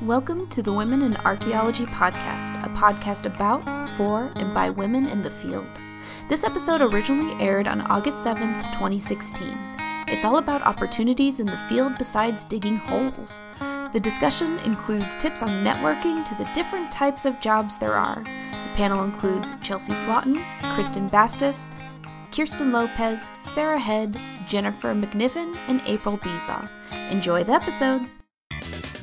Welcome to the Women in Archaeology podcast, a podcast about, for, and by women in the field. This episode originally aired on August 7th, 2016. It's all about opportunities in the field besides digging holes. The discussion includes tips on networking to the different types of jobs there are. The panel includes Chelsea Slaughton, Kristen Bastis, Kirsten Lopez, Sarah Head, Jennifer McNiven, and April Beisaw. Enjoy the episode!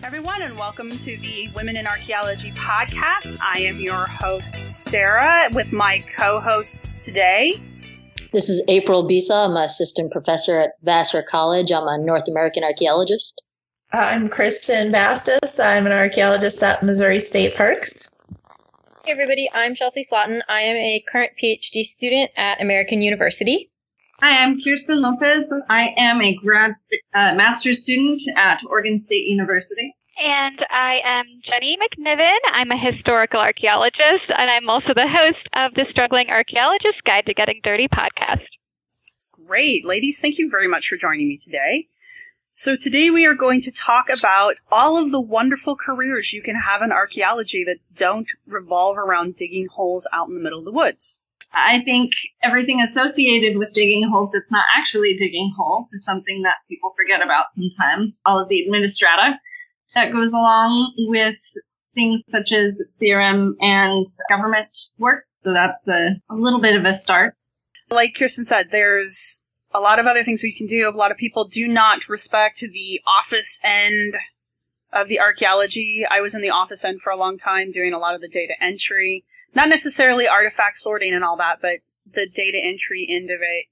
Everyone, and welcome to the Women in Archaeology podcast. I am your host, Sarah, with my co hosts today. This is April Beisaw. I'm an assistant professor at Vassar College. I'm a North American archaeologist. I'm Kristen Bastis. I'm an archaeologist at Missouri State Parks. Hey, everybody. I'm Chelsea Slaughton. I am a current PhD student at American University. Hi, I'm Kirsten Lopez. I am a grad uh, master's student at Oregon State University. And I am Jenny McNiven. I'm a historical archaeologist, and I'm also the host of the Struggling Archaeologist Guide to Getting Dirty podcast. Great. Ladies, thank you very much for joining me today. So today we are going to talk about all of the wonderful careers you can have in archaeology that don't revolve around digging holes out in the middle of the woods. I think everything associated with digging holes that's not actually digging holes is something that people forget about sometimes. All of the administrata that goes along with things such as CRM and government work. So that's a, a little bit of a start. Like Kirsten said, there's a lot of other things we can do. A lot of people do not respect the office end of the archaeology. I was in the office end for a long time doing a lot of the data entry. Not necessarily artifact sorting and all that, but the data entry end of it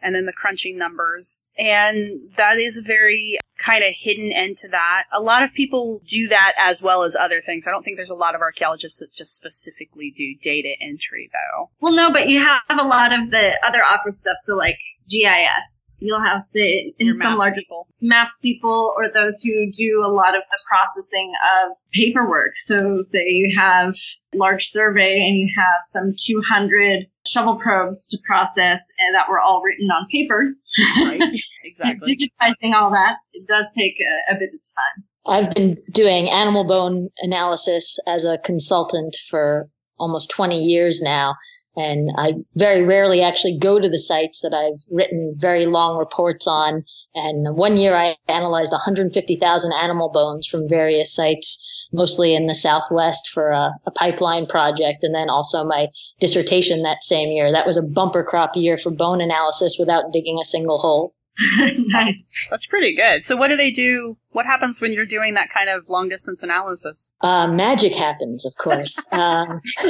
and then the crunching numbers. And that is a very kind of hidden end to that. A lot of people do that as well as other things. I don't think there's a lot of archaeologists that just specifically do data entry though. Well, no, but you have a lot of the other office stuff. So like GIS you'll have say in Your some large people. maps people or those who do a lot of the processing of paperwork. So say you have large survey and you have some 200 shovel probes to process and that were all written on paper. Right. Exactly. Digitizing all that, it does take a, a bit of time. I've been doing animal bone analysis as a consultant for almost 20 years now. And I very rarely actually go to the sites that I've written very long reports on. And one year I analyzed 150,000 animal bones from various sites, mostly in the Southwest for a, a, pipeline project. And then also my dissertation that same year. That was a bumper crop year for bone analysis without digging a single hole. nice. That's pretty good. So, what do they do? What happens when you're doing that kind of long distance analysis? Uh, magic happens, of course. um,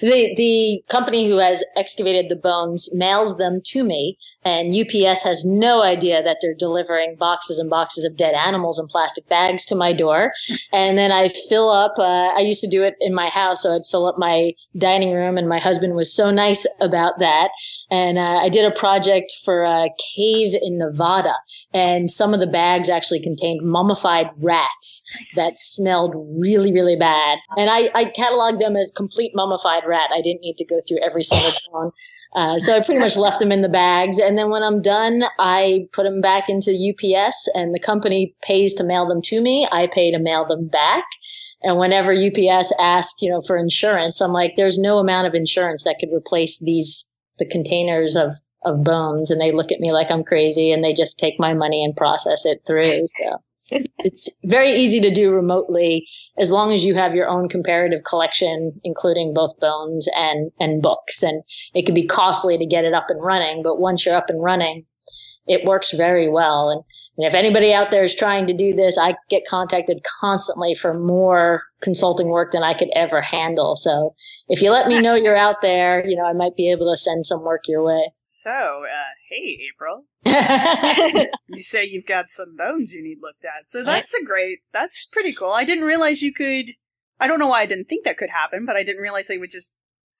the the company who has excavated the bones mails them to me, and UPS has no idea that they're delivering boxes and boxes of dead animals in plastic bags to my door. And then I fill up. Uh, I used to do it in my house, so I'd fill up my dining room, and my husband was so nice about that. And uh, I did a project for a cave in Nevada, and some of the bags actually contained mummified rats Nice. that smelled really, really bad. And I, I cataloged them as complete mummified rat. I didn't need to go through every single one. Uh, so I pretty much left them in the bags. And then when I'm done, I put them back into UPS and the company pays to mail them to me. I pay to mail them back. And whenever UPS asks, you know, for insurance, I'm like, there's no amount of insurance that could replace these, the containers of, of bones. And they look at me like I'm crazy and they just take my money and process it through. So it's very easy to do remotely as long as you have your own comparative collection, including both bones and, and books. And it can be costly to get it up and running, but once you're up and running, it works very well. And, and if anybody out there is trying to do this, I get contacted constantly for more consulting work than I could ever handle. So if you let me know you're out there, you know, I might be able to send some work your way. So, uh, hey, April. you say you've got some bones you need looked at. So that's a great, that's pretty cool. I didn't realize you could, I don't know why I didn't think that could happen, but I didn't realize they would just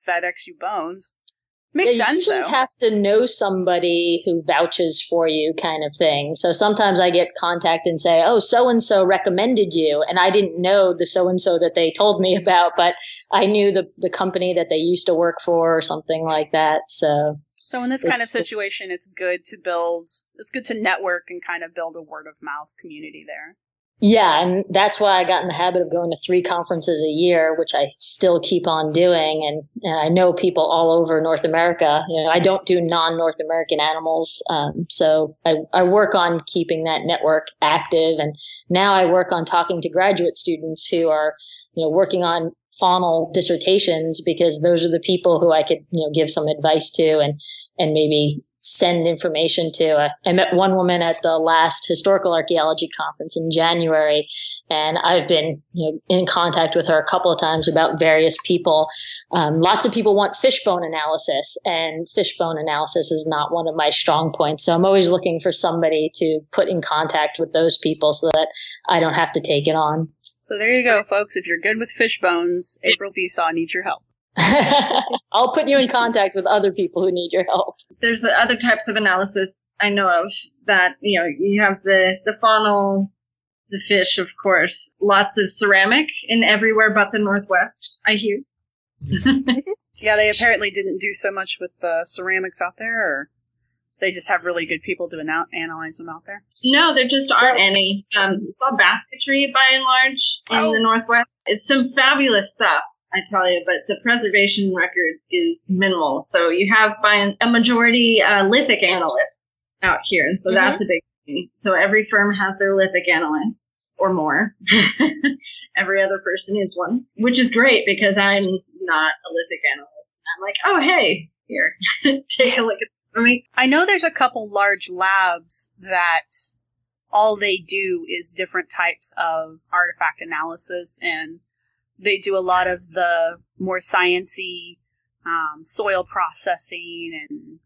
FedEx you bones. Makes yeah, sense you though. have to know somebody who vouches for you kind of thing. So sometimes I get contact and say, oh, so and so recommended you. And I didn't know the so and so that they told me about, but I knew the, the company that they used to work for or something like that. So so in this kind of situation, it's good to build, it's good to network and kind of build a word of mouth community there. Yeah, and that's why I got in the habit of going to three conferences a year, which I still keep on doing. And, and I know people all over North America. You know, I don't do non-North American animals, um, so I, I work on keeping that network active. And now I work on talking to graduate students who are, you know, working on faunal dissertations because those are the people who I could, you know, give some advice to and and maybe send information to. I met one woman at the last historical archaeology conference in January, and I've been you know, in contact with her a couple of times about various people. Um, lots of people want fishbone analysis, and fishbone analysis is not one of my strong points. So I'm always looking for somebody to put in contact with those people so that I don't have to take it on. So there you go, folks. If you're good with fish bones, April Beisaw needs your help. I'll put you in contact with other people who need your help. There's other types of analysis I know of that, you know, you have the, the faunal, the fish, of course, lots of ceramic in everywhere but the Northwest, I hear. yeah, they apparently didn't do so much with the ceramics out there, or they just have really good people to ana- analyze them out there. No, there just aren't any. Um, it's all basketry by and large in oh. the Northwest. It's some fabulous stuff. I tell you, but the preservation record is minimal. So you have by a majority uh, lithic analysts out here, and so mm-hmm. that's a big thing. So every firm has their lithic analysts or more. every other person is one, which is great because I'm not a lithic analyst. I'm like, oh hey, here, take a look at for me. I know there's a couple large labs that all they do is different types of artifact analysis and they do a lot of the more sciency um, soil processing and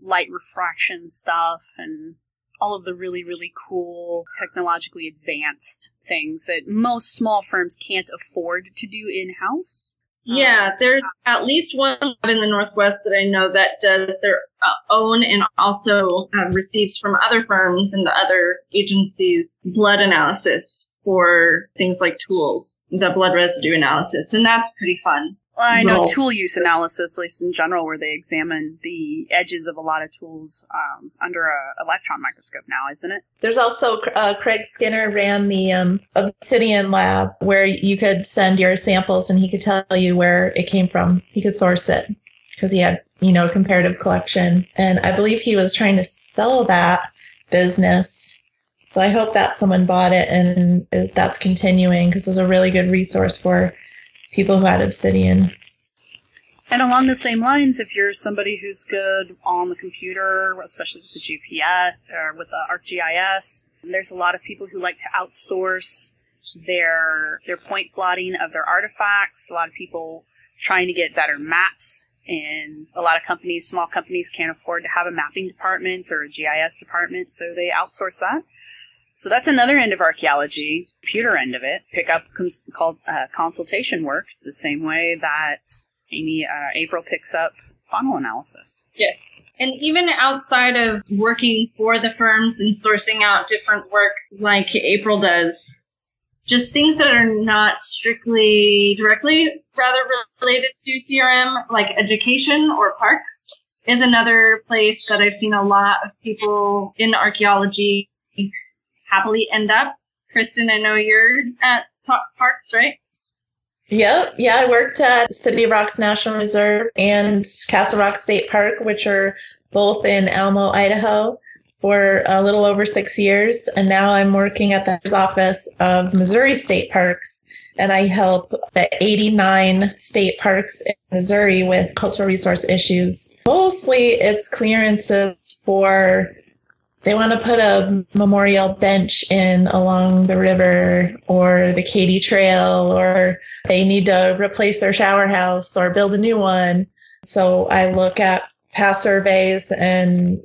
light refraction stuff and all of the really really cool technologically advanced things that most small firms can't afford to do in house yeah, there's at least one in the Northwest that I know that does their uh, own and also uh, receives from other firms and the other agencies blood analysis for things like tools, the blood residue analysis, and that's pretty fun. Well, I know tool use analysis, at least in general, where they examine the edges of a lot of tools um, under a electron microscope now, isn't it? There's also uh, Craig Skinner ran the um, Obsidian lab where you could send your samples and he could tell you where it came from. He could source it because he had, you know, a comparative collection. And I believe he was trying to sell that business. So I hope that someone bought it and that's continuing because it's a really good resource for people who had Obsidian. And along the same lines, if you're somebody who's good on the computer, especially with the GPS or with the ArcGIS, there's a lot of people who like to outsource their their point plotting of their artifacts. A lot of people trying to get better maps, and a lot of companies, small companies, can't afford to have a mapping department or a GIS department, so they outsource that. So that's another end of archaeology, computer end of it. Pick up cons- called uh, consultation work the same way that Amy uh, April picks up faunal analysis. Yes. And even outside of working for the firms and sourcing out different work like April does, just things that are not strictly directly rather related to CRM, like education or parks, is another place that I've seen a lot of people in archaeology happily end up. Kristen, I know you're at Parks, right? Yep. Yeah, I worked at City Rocks National Reserve and Castle Rock State Park, which are both in Almo, Idaho, for a little over six years. And now I'm working at the office of Missouri State Parks. And I help the 89 state parks in Missouri with cultural resource issues. Mostly it's clearances for they want to put a memorial bench in along the river or the Katy Trail, or they need to replace their shower house or build a new one. So I look at past surveys and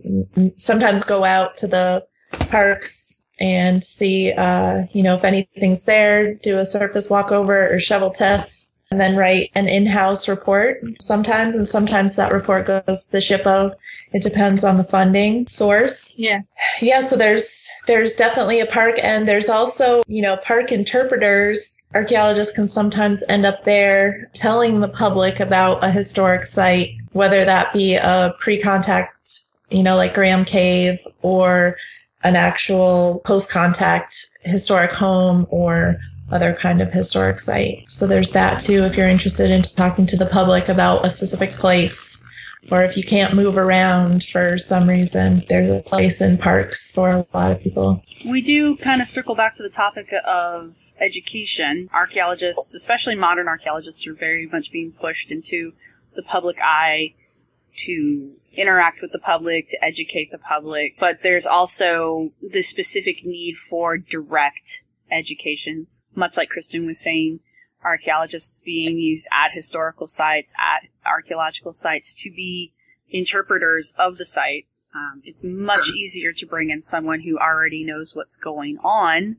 sometimes go out to the parks and see, uh, you know, if anything's there, do a surface walkover or shovel test and then write an in-house report sometimes. And sometimes that report goes to the SHPO it depends on the funding source. Yeah. Yeah. So there's, there's definitely a park and there's also, you know, park interpreters. Archaeologists can sometimes end up there telling the public about a historic site, whether that be a pre-contact, you know, like Graham Cave or an actual post contact historic home or other kind of historic site. So there's that too if you're interested in talking to the public about a specific place or if you can't move around for some reason, there's a place in parks for a lot of people. We do kind of circle back to the topic of education. Archaeologists, especially modern archaeologists, are very much being pushed into the public eye to interact with the public, to educate the public. But there's also the specific need for direct education, much like Kristen was saying archaeologists being used at historical sites, at archaeological sites to be interpreters of the site. Um, it's much easier to bring in someone who already knows what's going on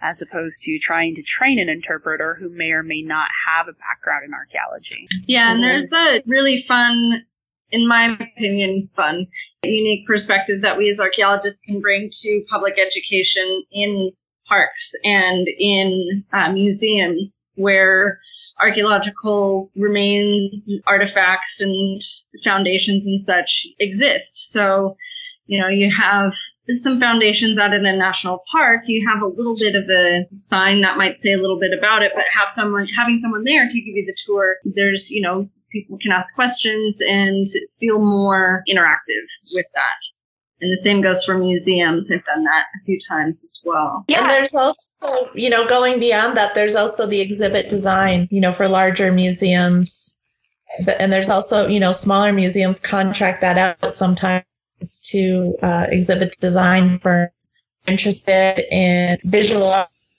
as opposed to trying to train an interpreter who may or may not have a background in archaeology. Yeah, and there's a really fun, in my opinion, fun, unique perspective that we as archaeologists can bring to public education in parks and in uh, museums where archaeological remains, artifacts, and foundations and such exist. So, you know, you have some foundations out in a national park, you have a little bit of a sign that might say a little bit about it, but have someone having someone there to give you the tour. There's, you know, people can ask questions and feel more interactive with that. And the same goes for museums. I've done that a few times as well. Yeah. And there's also, you know, going beyond that, there's also the exhibit design, you know, for larger museums. And there's also, you know, smaller museums contract that out sometimes to uh, exhibit design firms interested in visual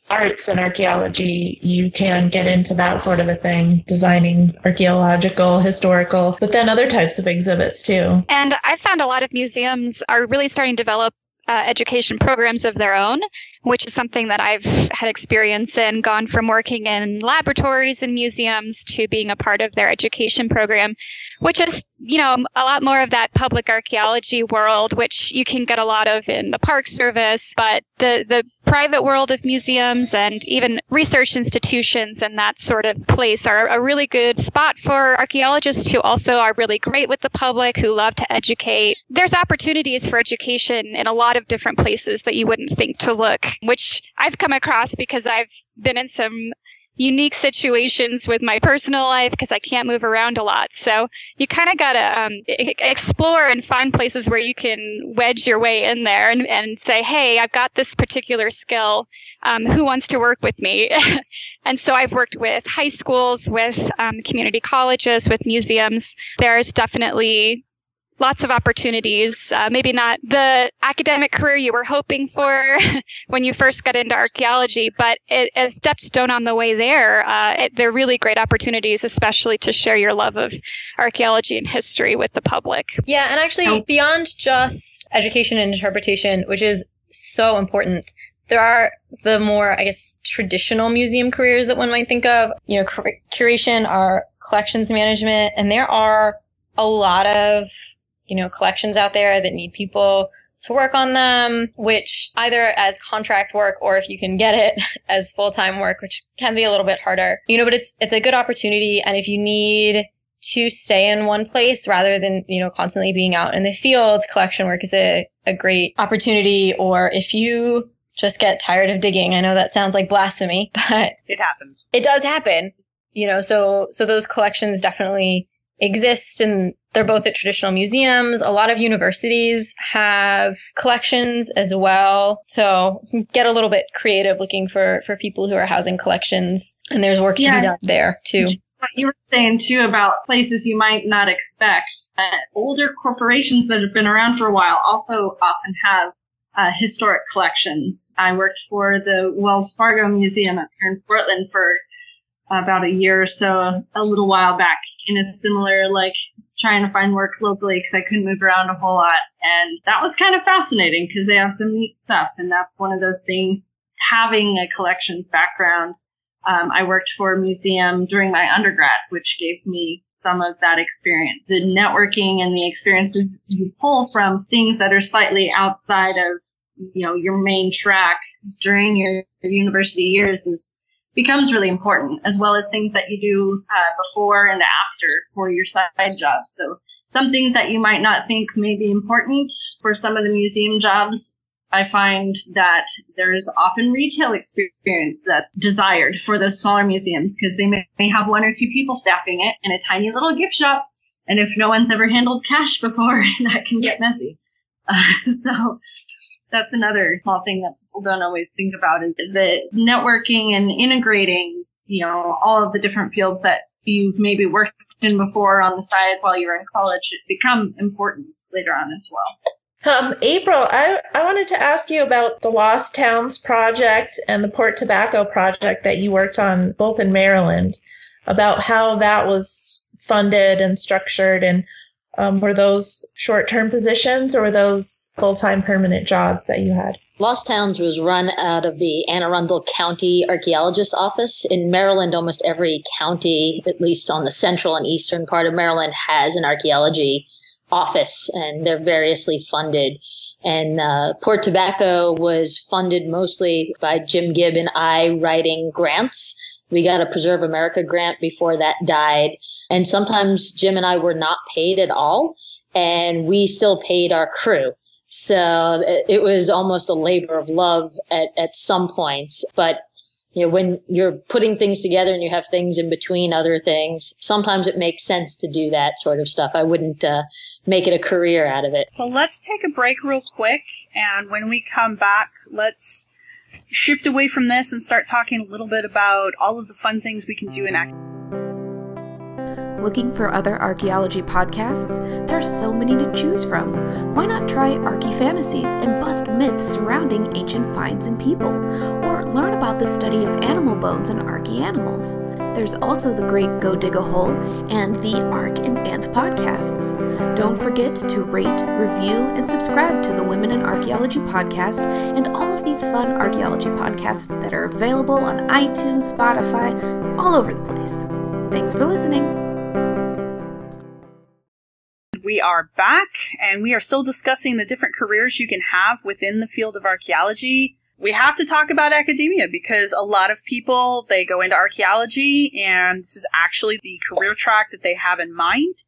arts and archaeology, you can get into that sort of a thing, designing archaeological, historical, but then other types of exhibits too. And I've found a lot of museums are really starting to develop uh, education programs of their own, which is something that I've had experience in, gone from working in laboratories and museums to being a part of their education program which is, you know, a lot more of that public archaeology world, which you can get a lot of in the Park Service, but the, the private world of museums and even research institutions and that sort of place are a really good spot for archaeologists who also are really great with the public, who love to educate. There's opportunities for education in a lot of different places that you wouldn't think to look, which I've come across because I've been in some unique situations with my personal life because I can't move around a lot. So you kind of got to um, explore and find places where you can wedge your way in there and, and say, hey, I've got this particular skill. Um, who wants to work with me? and so I've worked with high schools, with um, community colleges, with museums. There's definitely lots of opportunities. Uh, maybe not the academic career you were hoping for when you first got into archaeology, but it, as steps stone on the way there, uh, it, they're really great opportunities, especially to share your love of archaeology and history with the public. Yeah, and actually, oh. beyond just education and interpretation, which is so important, there are the more, I guess, traditional museum careers that one might think of. You know, cur- curation, our collections management, and there are a lot of you know, collections out there that need people to work on them, which either as contract work or if you can get it as full-time work, which can be a little bit harder, you know, but it's, it's a good opportunity. And if you need to stay in one place rather than, you know, constantly being out in the field, collection work is a, a great opportunity. Or if you just get tired of digging, I know that sounds like blasphemy, but it happens. It does happen, you know, so, so those collections definitely exist and they're both at traditional museums. A lot of universities have collections as well. So get a little bit creative looking for, for people who are housing collections and there's work yeah. to be done there too. What you were saying too about places you might not expect. Uh, older corporations that have been around for a while also often have uh, historic collections. I worked for the Wells Fargo Museum up here in Portland for about a year or so, a little while back in a similar, like, trying to find work locally because I couldn't move around a whole lot. And that was kind of fascinating because they have some neat stuff. And that's one of those things, having a collections background. Um, I worked for a museum during my undergrad, which gave me some of that experience. The networking and the experiences you pull from things that are slightly outside of, you know, your main track during your university years is becomes really important, as well as things that you do uh, before and after for your side jobs. So some things that you might not think may be important for some of the museum jobs I find that there's often retail experience that's desired for those smaller museums because they may, may have one or two people staffing it in a tiny little gift shop. And if no one's ever handled cash before, that can get messy. Uh, so that's another small thing that people don't always think about is the networking and integrating, you know, all of the different fields that you've maybe worked in before on the side while you were in college become important later on as well. Um, April, I, I wanted to ask you about the Lost Towns project and the Port Tobacco project that you worked on both in Maryland, about how that was funded and structured and um, were those short-term positions or were those full-time permanent jobs that you had? Lost Towns was run out of the Anne Arundel County Archaeologist Office. In Maryland, almost every county, at least on the central and eastern part of Maryland, has an archaeology office and they're variously funded. And uh, Port Tobacco was funded mostly by Jim Gibb and I writing grants. We got a Preserve America grant before that died. And sometimes Jim and I were not paid at all, and we still paid our crew. So it was almost a labor of love at, at some points. But you know, when you're putting things together and you have things in between other things, sometimes it makes sense to do that sort of stuff. I wouldn't uh, make it a career out of it. Well, let's take a break real quick, and when we come back, let's shift away from this and start talking a little bit about all of the fun things we can do in academia. Looking for other archaeology podcasts? There's so many to choose from. Why not try Archy Fantasies and bust myths surrounding ancient finds and people? Or learn about the study of animal bones and archy animals? There's also the great Go Dig a Hole and the Ark and Anth podcasts. Don't forget to rate, review, and subscribe to the Women in Archaeology podcast and all of these fun archaeology podcasts that are available on iTunes, Spotify, all over the place. Thanks for listening. We are back, and we are still discussing the different careers you can have within the field of archaeology. We have to talk about academia because a lot of people they go into archaeology, and this is actually the career track that they have in mind.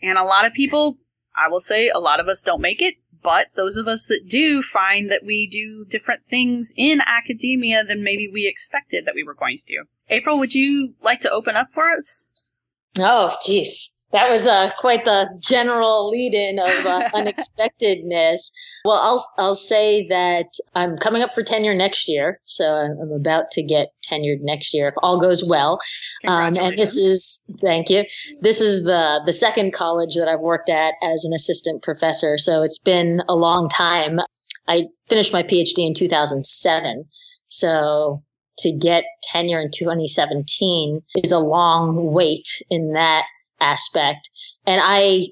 And a lot of people, I will say, a lot of us don't make it, but those of us that do find that we do different things in academia than maybe we expected that we were going to do. April, would you like to open up for us? Oh, geez. That was uh, quite the general lead-in of uh, unexpectedness. Well, I'll I'll say that I'm coming up for tenure next year, so I'm about to get tenured next year if all goes well. Um, and this is thank you. This is the the second college that I've worked at as an assistant professor, so it's been a long time. I finished my PhD in 2007, so to get tenure in 2017 is a long wait in that aspect. And I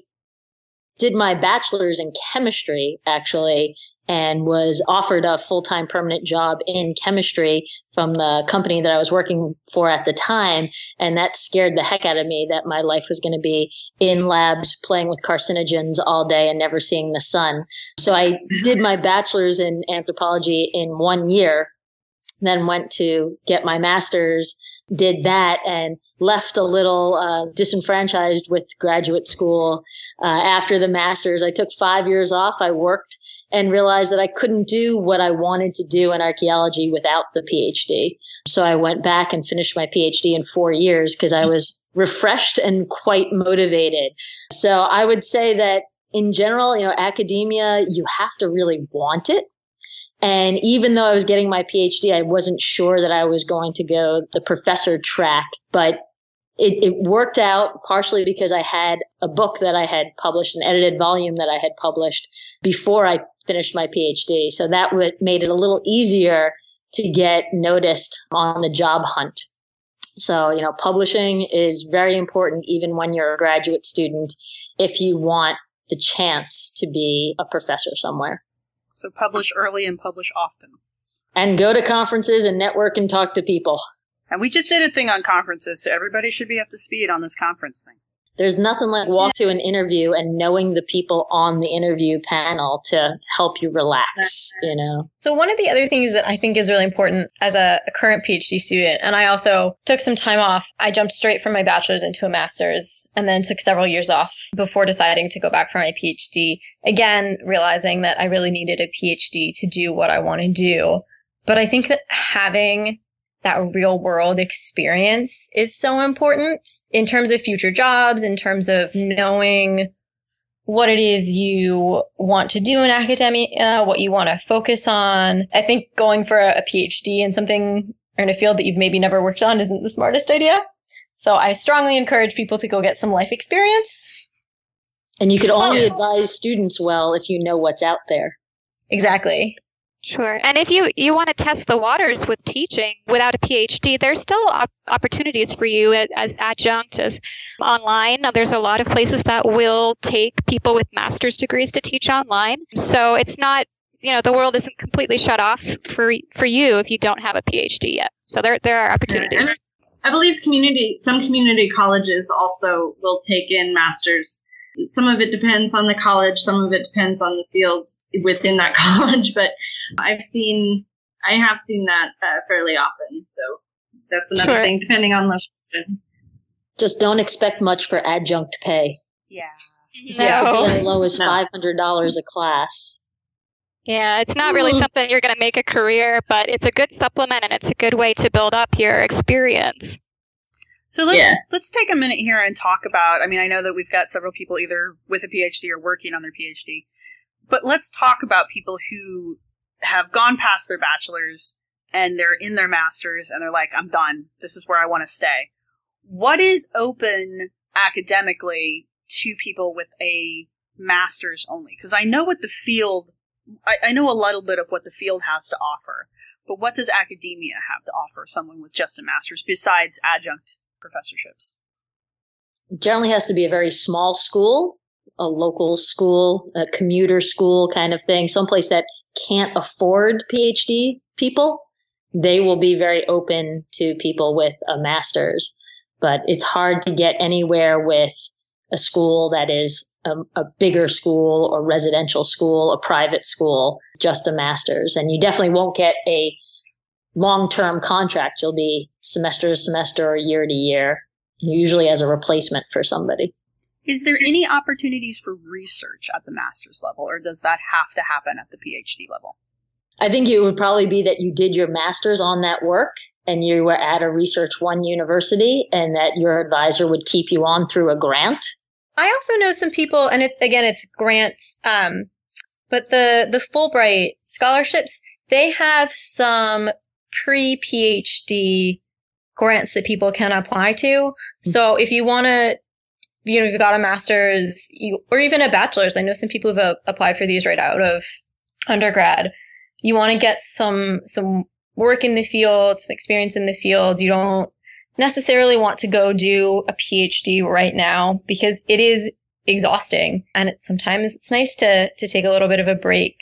did my bachelor's in chemistry actually and was offered a full-time permanent job in chemistry from the company that I was working for at the time. And that scared the heck out of me that my life was going to be in labs playing with carcinogens all day and never seeing the sun. So I did my bachelor's in anthropology in one year, then went to get my master's did that and left a little uh, disenfranchised with graduate school uh, after the master's. I took five years off. I worked and realized that I couldn't do what I wanted to do in archaeology without the PhD. So I went back and finished my PhD in four years because I was refreshed and quite motivated. So I would say that in general, you know, academia, you have to really want it. And even though I was getting my PhD, I wasn't sure that I was going to go the professor track, but it, it, worked out partially because I had a book that I had published, an edited volume that I had published before I finished my PhD. So that would, made it a little easier to get noticed on the job hunt. So, you know, publishing is very important even when you're a graduate student if you want the chance to be a professor somewhere. So publish early and publish often. And go to conferences and network and talk to people. And we just did a thing on conferences, so everybody should be up to speed on this conference thing. There's nothing like walk to an interview and knowing the people on the interview panel to help you relax, you know. So one of the other things that I think is really important as a, a, current PhD student, and I also took some time off. I jumped straight from my bachelor's into a master's and then took several years off before deciding to go back for my PhD. Again, realizing that I really needed a PhD to do what I want to do. But I think that having that real world experience is so important in terms of future jobs, in terms of knowing what it is you want to do in academia, what you want to focus on. I think going for a, PhD in something or in a field that you've maybe never worked on isn't the smartest idea. So I strongly encourage people to go get some life experience. And you could only oh. advise students well if you know what's out there. Exactly. Sure. And if you, you want to test the waters with teaching without a PhD, there's still op- opportunities for you as, as adjunct, as online. There's a lot of places that will take people with master's degrees to teach online. So it's not, you know, the world isn't completely shut off for, for you if you don't have a PhD yet. So there, there are opportunities. Yeah, I believe community, some community colleges also will take in masters some of it depends on the college, some of it depends on the field within that college, but I've seen, I have seen that uh, fairly often. So that's another sure. thing, depending on location. Just don't expect much for adjunct pay. Yeah. No. as low as five hundred dollars a class. Yeah, it's not really something you're going to make a career, but it's a good supplement and it's a good way to build up your experience. So let's yeah. let's take a minute here and talk about. I mean, I know that we've got several people either with a PhD or working on their PhD, but let's talk about people who have gone past their bachelor's and they're in their masters and they're like, I'm done. This is where I want to stay. What is open academically to people with a master's only? Because I know what the field, I, I know a little bit of what the field has to offer, but what does academia have to offer someone with just a master's besides adjunct professorships? It generally has to be a very small school, a local school, a commuter school kind of thing, someplace that can't afford PhD people. They will be very open to people with a master's, but it's hard to get anywhere with a school that is a, a, bigger school or residential school, a private school, just a master's. And you definitely won't get a long term contract. You'll be semester to semester or year to year, usually as a replacement for somebody. Is there any opportunities for research at the master's level, or does that have to happen at the PhD level? I think it would probably be that you did your master's on that work and you were at a Research One university and that your advisor would keep you on through a grant. I also know some people, and it, again, it's grants, um, but the, the Fulbright scholarships, they have some pre PhD grants that people can apply to. So if you want to, you know, you've got a master's you, or even a bachelor's, I know some people have applied for these right out of undergrad. You want to get some, some work in the field, some experience in the field. You don't necessarily want to go do a PhD right now because it is exhausting. And it, sometimes it's nice to, to take a little bit of a break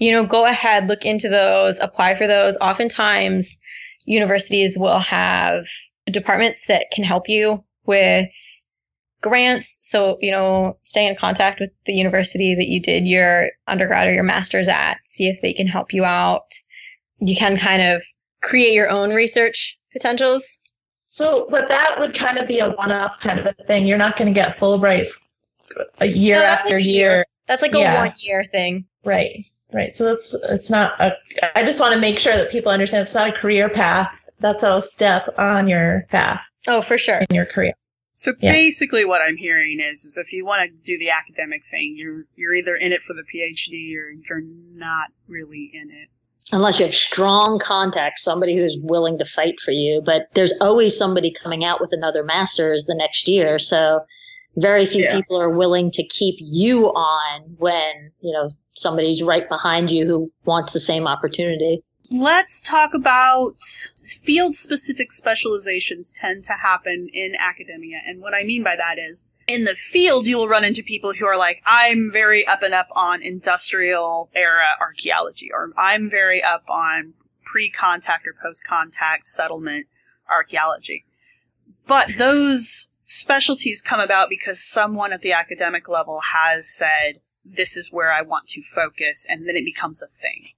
you know, go ahead, look into those, apply for those. Oftentimes, universities will have departments that can help you with grants. So, you know, stay in contact with the university that you did your undergrad or your master's at, see if they can help you out. You can kind of create your own research potentials. So, but that would kind of be a one off kind of a thing. You're not going to get Fulbrights a year no, after like year. year. That's like a yeah. one year thing. Right. Right. So it's it's not a, I just want to make sure that people understand it's not a career path. That's a step on your path. Oh, for sure. In your career. So yeah. basically what I'm hearing is, is if you want to do the academic thing, you're, you're either in it for the PhD or you're not really in it. Unless you have strong contacts, somebody who's willing to fight for you. But there's always somebody coming out with another master's the next year. So very few yeah. people are willing to keep you on when, you know, somebody's right behind you who wants the same opportunity. Let's talk about field specific specializations tend to happen in academia. And what I mean by that is in the field, you will run into people who are like, I'm very up and up on industrial era archaeology, or I'm very up on pre contact or post contact settlement archaeology. But those specialties come about because someone at the academic level has said, this is where I want to focus, and then it becomes a thing.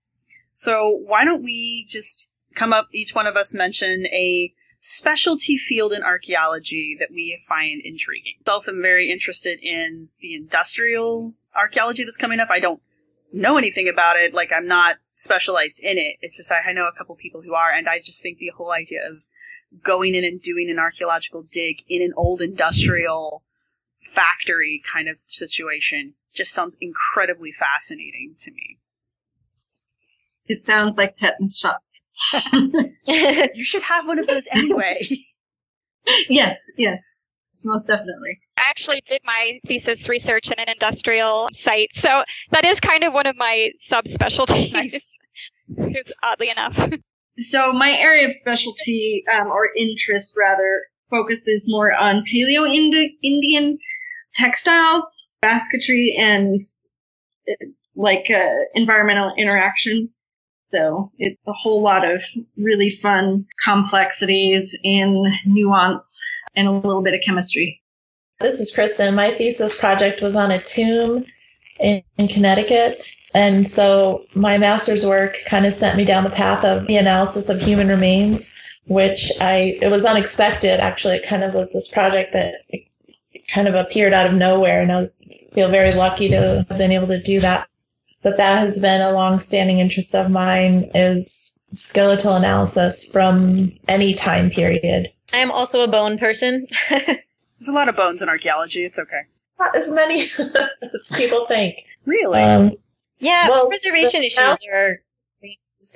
So why don't we just come up, each one of us mention a specialty field in archaeology that we find intriguing. Am very interested in the industrial archaeology that's coming up. I don't know anything about it. Like I'm not specialized in it. It's just I, I know a couple people who are, and I just think the whole idea of going in and doing an archaeological dig in an old industrial factory kind of situation just sounds incredibly fascinating to me. It sounds like tetanus shots. you should have one of those anyway. yes, yes, most definitely. I actually did my thesis research in an industrial site, so that is kind of one of my subspecialties. Nice. oddly enough. So my area of specialty, um, or interest rather, focuses more on Paleo Indian textiles, basketry, and uh, like uh, environmental interactions. So it's a whole lot of really fun complexities in nuance and a little bit of chemistry. This is Kristen. My thesis project was on a tomb in, in Connecticut. And so my master's work kind of sent me down the path of the analysis of human remains, which I, it was unexpected. Actually, it kind of was this project that kind of appeared out of nowhere. And I was feel very lucky to have been able to do that but that has been a long-standing interest of mine is skeletal analysis from any time period. I am also a bone person. There's a lot of bones in archaeology. It's okay. Not as many as people think. Really? Um, yeah, well, preservation issues are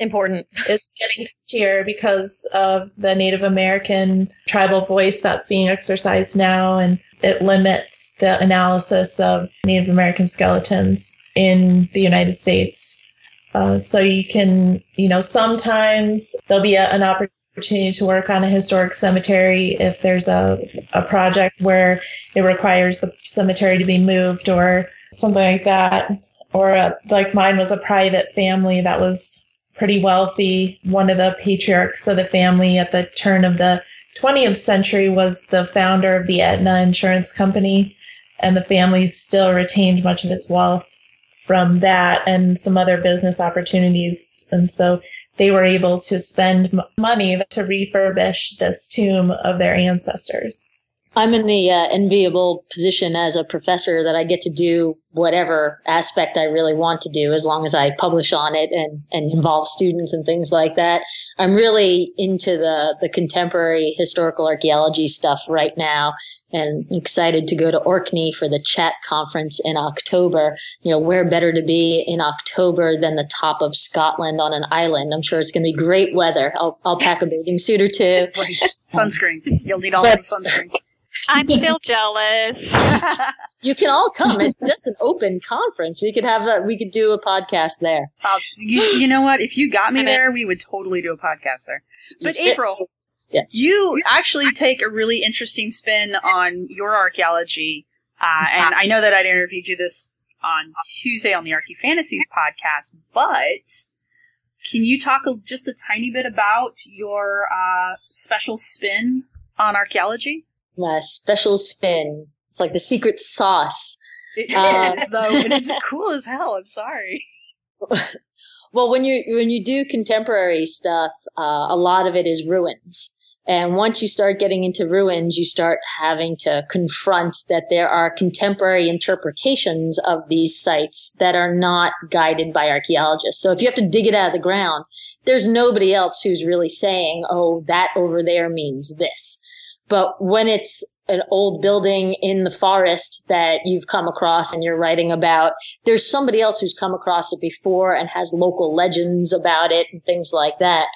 important. it's getting touchier because of the Native American tribal voice that's being exercised now, and it limits the analysis of Native American skeletons in the United States. Uh, so you can, you know, sometimes there'll be a, an opportunity to work on a historic cemetery if there's a, a project where it requires the cemetery to be moved or something like that. Or a, like mine was a private family that was pretty wealthy. One of the patriarchs of the family at the turn of the 20th century was the founder of the Aetna Insurance Company, and the family still retained much of its wealth from that and some other business opportunities. And so they were able to spend money to refurbish this tomb of their ancestors. I'm in the uh, enviable position as a professor that I get to do whatever aspect I really want to do as long as I publish on it and, and involve students and things like that. I'm really into the, the contemporary historical archaeology stuff right now and excited to go to Orkney for the CHAT conference in October. You know, where better to be in October than the top of Scotland on an island? I'm sure it's going to be great weather. I'll, I'll pack a bathing suit or two. Sunscreen. You'll need all But- the sunscreen. I'm still jealous. You can all come. It's just an open conference. We could have a, we could do a podcast there. Uh, you, you know what? If you got me there, we would totally do a podcast there. But fit- April, Yeah. you actually take a really interesting spin on your archaeology, uh, and I know that I'd interviewed you this on Tuesday on the Archie Fantasies podcast, but can you talk a, just a tiny bit about your uh, special spin on archaeology? My special spin. It's like the secret sauce. It Uh, is though, and it's cool as hell. I'm sorry. Well, when you when you do contemporary stuff, uh, a lot of it is ruins. And once you start getting into ruins, you start having to confront that there are contemporary interpretations of these sites that are not guided by archaeologists. So if you have to dig it out of the ground, there's nobody else who's really saying, "Oh, that over there means this." But when it's an old building in the forest that you've come across and you're writing about, there's somebody else who's come across it before and has local legends about it and things like that.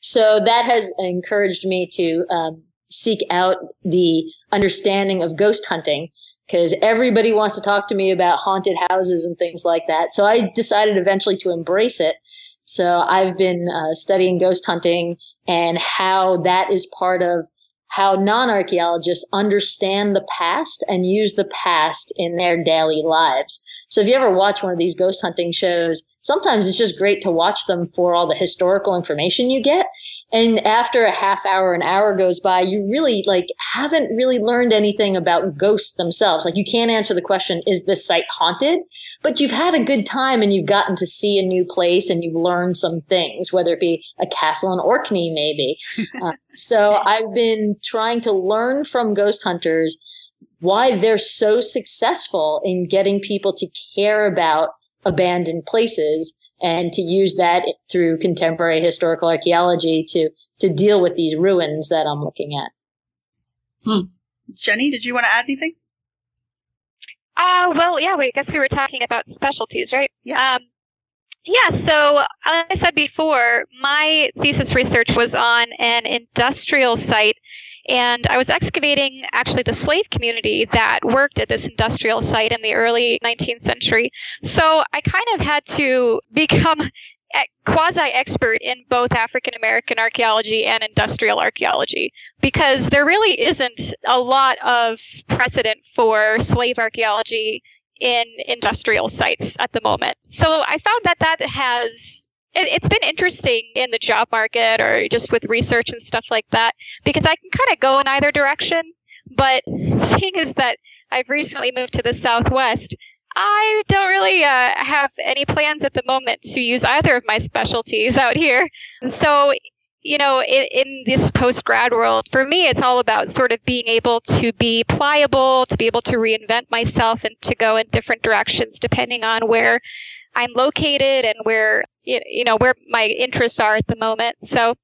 So that has encouraged me to um, seek out the understanding of ghost hunting because everybody wants to talk to me about haunted houses and things like that. So I decided eventually to embrace it. So I've been uh, studying ghost hunting and how that is part of how non-archaeologists understand the past and use the past in their daily lives. So if you ever watch one of these ghost hunting shows, sometimes it's just great to watch them for all the historical information you get. And after a half hour, an hour goes by, you really like haven't really learned anything about ghosts themselves. Like you can't answer the question, is this site haunted? But you've had a good time and you've gotten to see a new place and you've learned some things, whether it be a castle in Orkney, maybe. uh, so I've been trying to learn from ghost hunters why they're so successful in getting people to care about abandoned places and to use that through contemporary historical archaeology to to deal with these ruins that I'm looking at. Hmm. Jenny, did you want to add anything? Uh, well, yeah, we, I guess we were talking about specialties, right? Yes. Um, yeah, so like I said before, my thesis research was on an industrial site and I was excavating actually the slave community that worked at this industrial site in the early 19th century. So I kind of had to become quasi expert in both African American archaeology and industrial archaeology because there really isn't a lot of precedent for slave archaeology in industrial sites at the moment. So I found that that has it, has been interesting in the job market or just with research and stuff like that because I can kind of go in either direction. But seeing as that I've recently moved to the Southwest, I don't really uh, have any plans at the moment to use either of my specialties out here. So, you know, in, in this post grad world, for me, it's all about sort of being able to be pliable, to be able to reinvent myself and to go in different directions depending on where I'm located and where you know where my interests are at the moment. So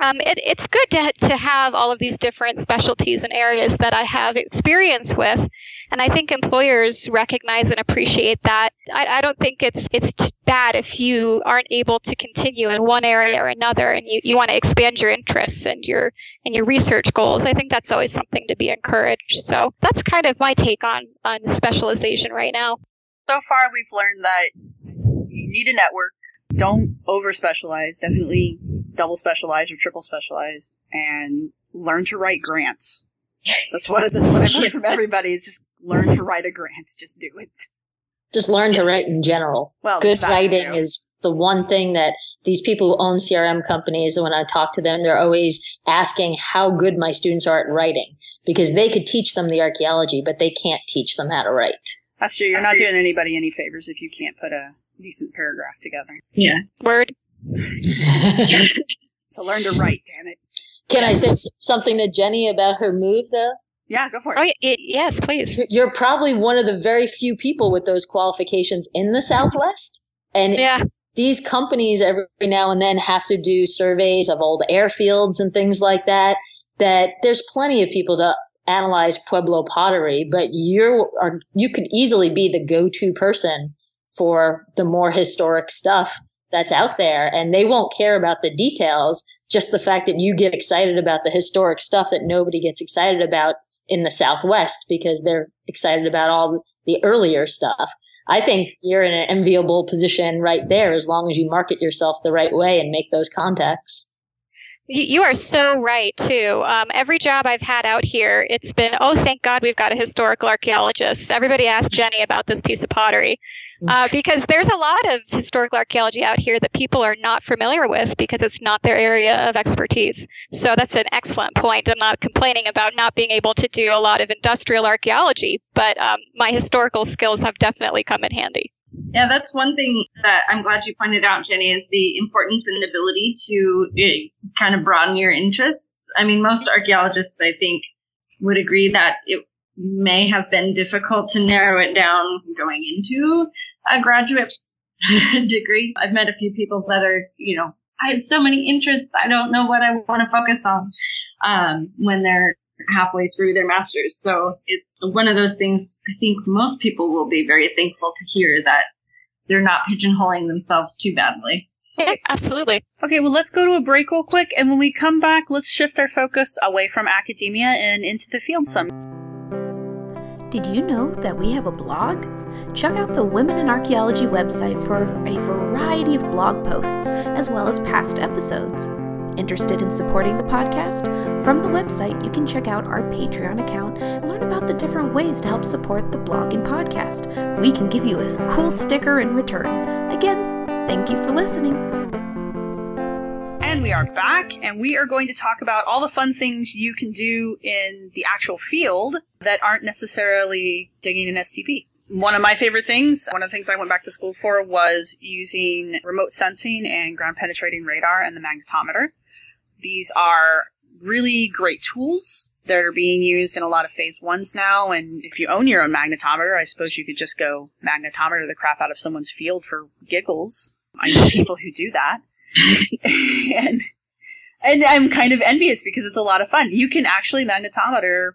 um, it, it's good to, to have all of these different specialties and areas that I have experience with. And I think employers recognize and appreciate that. I, I don't think it's, it's bad if you aren't able to continue in one area or another and you, you want to expand your interests and your, and your research goals. I think that's always something to be encouraged. So that's kind of my take on, on specialization right now. So far, we've learned that you need a network don't over specialize. Definitely double specialize or triple specialize, and learn to write grants. That's what that's what I've heard from everybody is just learn to write a grant. Just do it. Just learn to write in general. Well, good writing is the one thing that these people who own CRM companies, when I talk to them, they're always asking how good my students are at writing because they could teach them the archaeology, but they can't teach them how to write. That's true. You're not doing anybody any favors if you can't put a decent paragraph together. Yeah. Word. so learn to write, damn it. Can I say something to Jenny about her move, though? Yeah, go for it. Oh, y- yes, please. You're probably one of the very few people with those qualifications in the Southwest. And yeah. these companies every now and then have to do surveys of old airfields and things like that. That there's plenty of people to analyze Pueblo pottery, but you are you could easily be the go-to person for the more historic stuff that's out there and they won't care about the details just the fact that you get excited about the historic stuff that nobody gets excited about in the southwest because they're excited about all the earlier stuff. I think you're in an enviable position right there as long as you market yourself the right way and make those contacts you are so right, too. Um, every job I've had out here, it's been, oh, thank God we've got a historical archaeologist. Everybody asked Jenny about this piece of pottery. Uh, because there's a lot of historical archaeology out here that people are not familiar with because it's not their area of expertise. So that's an excellent point. I'm not complaining about not being able to do a lot of industrial archaeology, but um, my historical skills have definitely come in handy. Yeah, that's one thing that I'm glad you pointed out, Jenny, is the importance and ability to uh, kind of broaden your interests. I mean, most archaeologists, I think, would agree that it may have been difficult to narrow it down going into a graduate degree. I've met a few people that are, you know, I have so many interests. I don't know what I want to focus on um, when they're halfway through their master's. So it's one of those things I think most people will be very thankful to hear that they're not pigeonholing themselves too badly. Yeah, absolutely. Okay, well, let's go to a break real quick, and when we come back, let's shift our focus away from academia and into the field some. Did you know that we have a blog? Check out the Women in Archaeology website for a variety of blog posts, as well as past episodes. Interested in supporting the podcast? From the website, you can check out our Patreon account and learn about the different ways to help support the blog and podcast. We can give you a cool sticker in return. Again, Thank you for listening. And we are back, and we are going to talk about all the fun things you can do in the actual field that aren't necessarily digging an STP. One of my favorite things, one of the things I went back to school for was using remote sensing and ground penetrating radar and the magnetometer. These are really great tools that are being used in a lot of phase ones now. And if you own your own magnetometer, I suppose you could just go magnetometer the crap out of someone's field for giggles. I know people who do that. and and I'm kind of envious because it's a lot of fun. You can actually magnetometer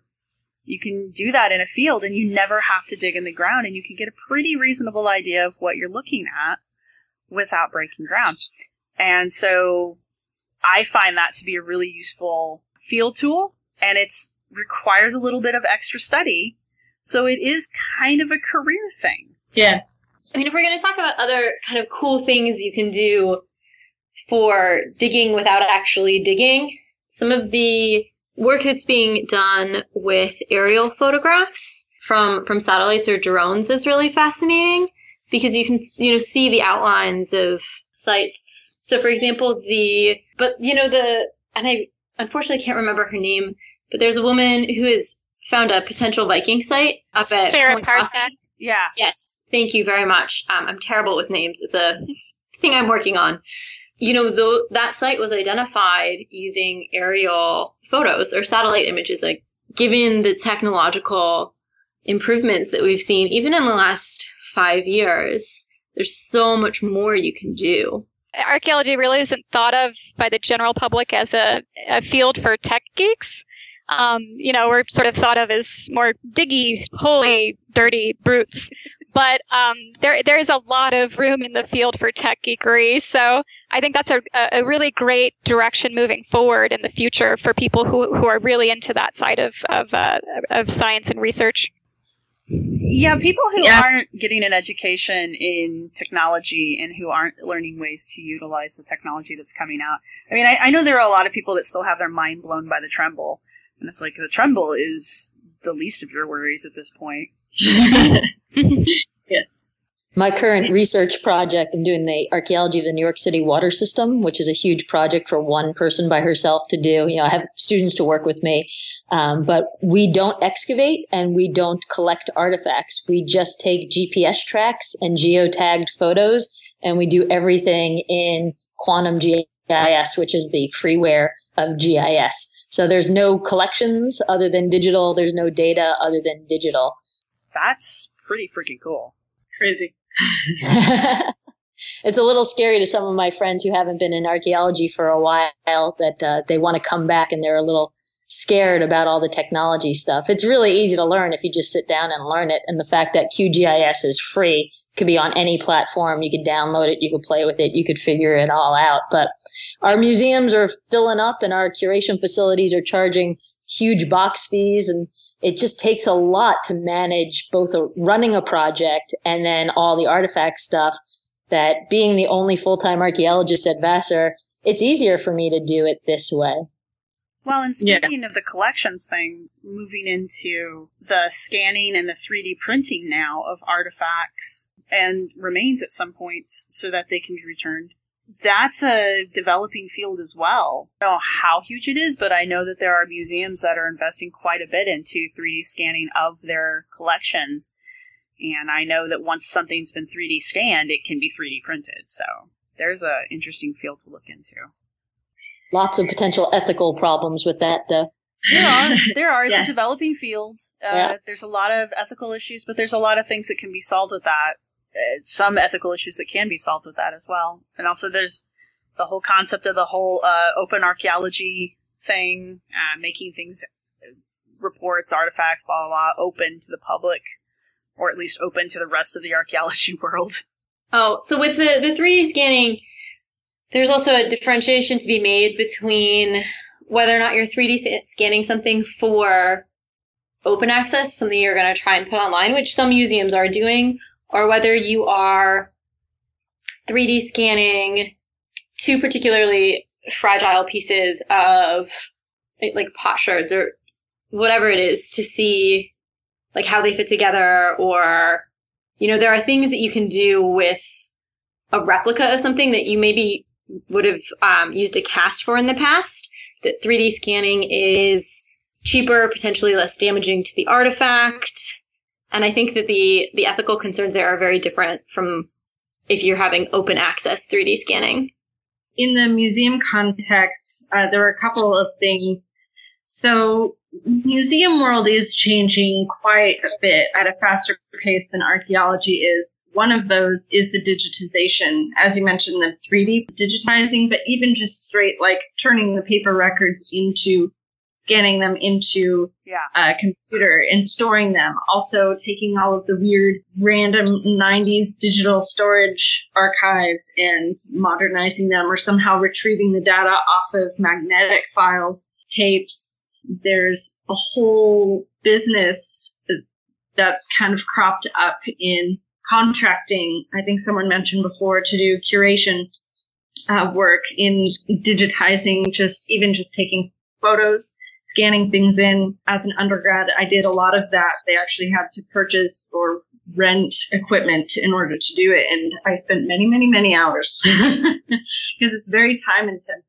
you can do that in a field and you never have to dig in the ground and you can get a pretty reasonable idea of what you're looking at without breaking ground. And so I find that to be a really useful field tool and it's requires a little bit of extra study. So it is kind of a career thing. Yeah. I mean, if we're going to talk about other kind of cool things you can do for digging without actually digging, some of the work that's being done with aerial photographs from from satellites or drones is really fascinating because you can you know see the outlines of sites. So for example, the but you know the and I unfortunately can't remember her name, but there's a woman who has found a potential Viking site up at Sarah Point Parcak. Austin. Yeah. Yes, thank you very much. Um, I'm terrible with names. It's a thing I'm working on. You know, though that site was identified using aerial photos or satellite images. Like, given the technological improvements that we've seen, even in the last five years, there's so much more you can do. Archaeology really isn't thought of by the general public as a, a field for tech geeks. Um, you know, we're sort of thought of as more diggy, holy, dirty brutes. But um, there, there's a lot of room in the field for tech geekery. So I think that's a, a really great direction moving forward in the future for people who, who are really into that side of of, uh, of science and research. Yeah, people who Yeah. aren't getting an education in technology and who aren't learning ways to utilize the technology that's coming out. I mean, I, I know there are a lot of people that still have their mind blown by the Trimble. And it's like, the Trimble is the least of your worries at this point. My current research project, I'm doing the archaeology of the New York City water system, which is a huge project for one person by herself to do. You know, I have students to work with me, um, but we don't excavate and we don't collect artifacts. We just take GPS tracks and geotagged photos, and we do everything in quantum GIS, which is the freeware of GIS. So there's no collections other than digital. There's no data other than digital. That's pretty freaking cool. Crazy. it's a little scary to some of my friends who haven't been in archaeology for a while that uh, they want to come back and they're a little scared about all the technology stuff. It's really easy to learn if you just sit down and learn it. And the fact that QGIS is free, it could be on any platform. You could download it, you could play with it, you could figure it all out. But our museums are filling up and our curation facilities are charging huge box fees and it just takes a lot to manage both a, running a project and then all the artifact stuff that being the only full-time archaeologist at Vassar, it's easier for me to do it this way. Well, and Yeah. speaking of the collections thing, moving into the scanning and the 3D printing now of artifacts and remains at some points so that they can be returned. That's a developing field as well. I don't know how huge it is, but I know that there are museums that are investing quite a bit into 3D scanning of their collections. And I know that once something's been 3D scanned, it can be 3D printed. So there's an interesting field to look into. Lots of potential ethical problems with that, though. There are. There are. It's Yeah. a developing field. Uh, Yeah. There's a lot of ethical issues, but there's a lot of things that can be solved with that. Uh, some ethical issues that can be solved with that as well. And also, there's the whole concept of the whole uh, open archaeology thing, uh, making things, reports, artifacts, blah, blah, blah, open to the public, or at least open to the rest of the archaeology world. Oh, so with the, the 3D scanning, there's also a differentiation to be made between whether or not you're 3D scanning something for open access, something you're going to try and put online, which some museums are doing, or whether you are 3D scanning two particularly fragile pieces of like potsherds or whatever it is to see like how they fit together or you know there are things that you can do with a replica of something that you maybe would have um, used a cast for in the past. That 3D scanning is cheaper, potentially less damaging to the artifact. And I think that the, the ethical concerns there are very different from if you're having open access 3D scanning. In the museum context, uh, there are a couple of things. So museum world is changing quite a bit at a faster pace than archaeology is. One of those is the digitization, as you mentioned, the 3D digitizing, but even just straight like turning the paper records into scanning them into Yeah. a computer and storing them. Also taking all of the weird random 90s digital storage archives and modernizing them or somehow retrieving the data off of magnetic files, tapes. There's a whole business that's kind of cropped up in contracting. I think someone mentioned before to do curation uh, work in digitizing just even just taking photos scanning things in as an undergrad. I did a lot of that. They actually had to purchase or rent equipment in order to do it. And I spent many, many, many hours because it's very time intensive.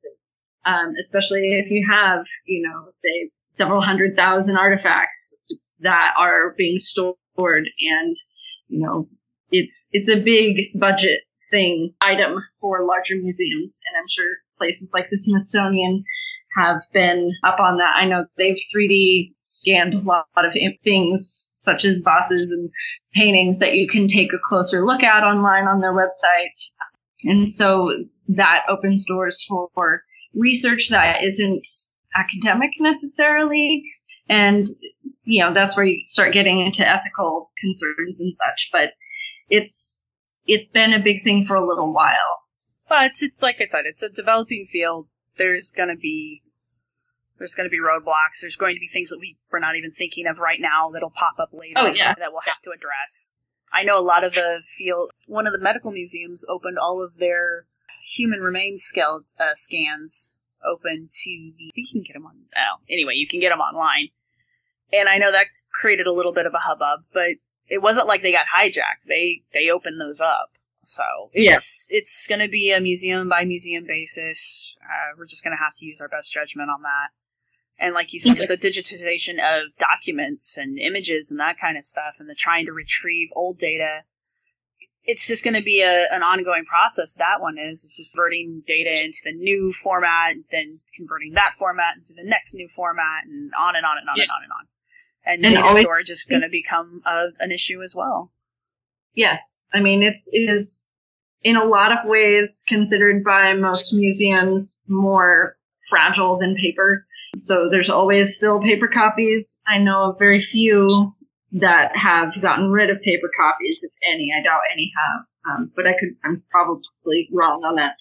Um, especially if you have, you know, say several hundred thousand artifacts that are being stored and, you know, it's, it's a big budget thing item for larger museums. And I'm sure places like the Smithsonian have been up on that. I know they've 3D scanned a lot of things such as vases and paintings that you can take a closer look at online on their website. And so that opens doors for research that isn't academic necessarily. And, you know, that's where you start getting into ethical concerns and such. But it's, it's been a big thing for a little while. But it's, it's like I said, it's a developing field. There's going to be there's going to be roadblocks. There's going to be things that we we're not even thinking of right now that'll pop up later Oh, yeah. that we'll have to address. I know a lot of the field. One of the medical museums opened all of their human remains skeleton uh, scans open to the. You can get them on. Oh, anyway, you can get them online, and I know that created a little bit of a hubbub, but it wasn't like they got hijacked. They they opened those up. So it's it's going to be a museum by museum basis. Uh, we're just going to have to use our best judgment on that. And like you said, the digitization of documents and images and that kind of stuff, and the trying to retrieve old data, it's just going to be a, an ongoing process. That one is it's just converting data into the new format, then converting that format into the next new format, and on and on and on Yeah. and on and on. And, And data always- storage is going to become a, an issue as well. Yes. I mean, it's, it is in a lot of ways considered by most museums more fragile than paper. So there's always still paper copies. I know of very few that have gotten rid of paper copies, if any. I doubt any have. Um, but I could, I'm probably wrong on that.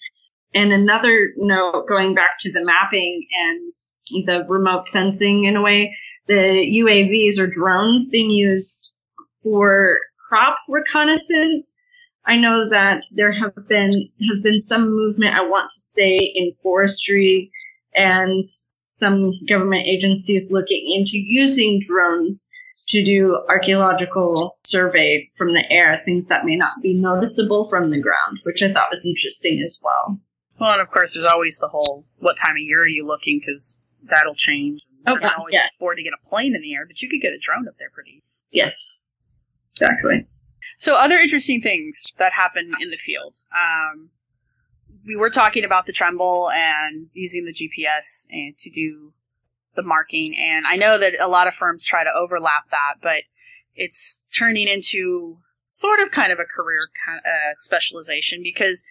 And another note, going back to the mapping and the remote sensing in a way, the UAVs or drones being used for crop reconnaissance. I know that there have been has been some movement. I want to say in forestry and some government agencies looking into using drones to do archaeological survey from the air, things that may not be noticeable from the ground, which I thought was interesting as well. Well, and of course, there's always the whole what time of year are you looking because that'll change. Oh, you can always yeah. afford to get a plane in the air, but you could get a drone up there pretty. Yes, exactly. So, other interesting things that happen in the field. Um, we were talking about the Trimble and using the GPS and to do the marking, and I know that a lot of firms try to overlap that, but it's turning into sort of kind of a career uh, specialization because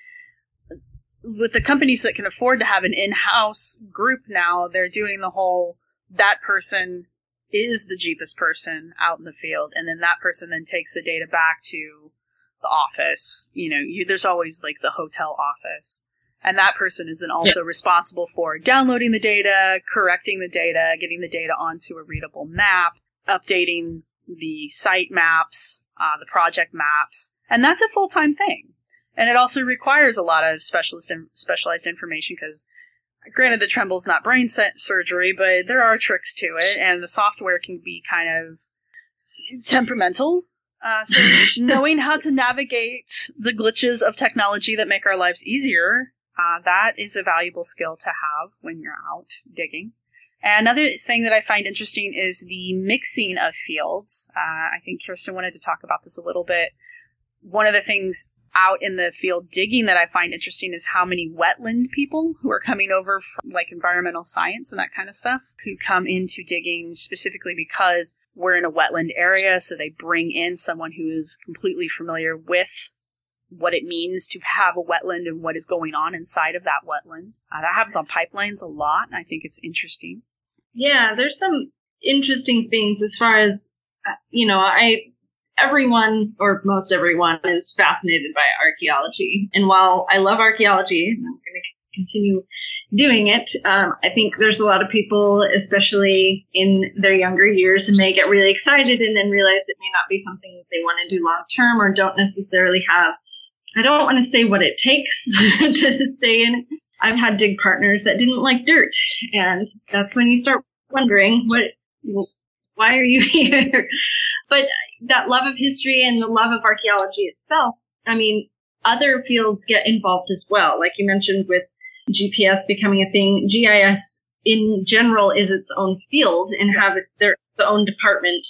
with the companies that can afford to have an in-house group now, they're doing the whole that person is the GPS person out in the field, and then that person then takes the data back to the office. You know, you, there's always like the hotel office, and that person is then also responsible for downloading the data, correcting the data, getting the data onto a readable map, updating the site maps, uh, the project maps, and that's a full time thing. And it also requires a lot of specialist specialized information because granted the Trimble's not brain surgery but there are tricks to it and the software can be kind of temperamental Uh, so knowing how to navigate the glitches of technology that make our lives easier, uh, that is a valuable skill to have when you're out digging. And another thing that I find interesting is the mixing of fields. Uh, I think Kirsten wanted to talk about this a little bit. One of the things out in the field digging that I find interesting is how many wetland people who are coming over from like environmental science and that kind of stuff who come into digging specifically because we're in a wetland area. So they bring in someone who is completely familiar with what it means to have a wetland and what is going on inside of that wetland. Uh, that happens on pipelines a lot, and I think it's interesting. Yeah, there's some interesting things as far as, uh, you know, I everyone or most everyone is fascinated by archaeology. And while I love archaeology, I'm going to continue doing it. Um, I think there's a lot of people, especially in their younger years, and may get really excited and then realize it may not be something that they want to do long term or don't necessarily have. I don't want to say what it takes to stay in. I've had dig partners that didn't like dirt, and that's when you start wondering what why are you here? but that love of history and the love of archaeology itself, I mean, other fields get involved as well. Like you mentioned with GPS becoming a thing, GIS in general is its own field and yes. have their its own department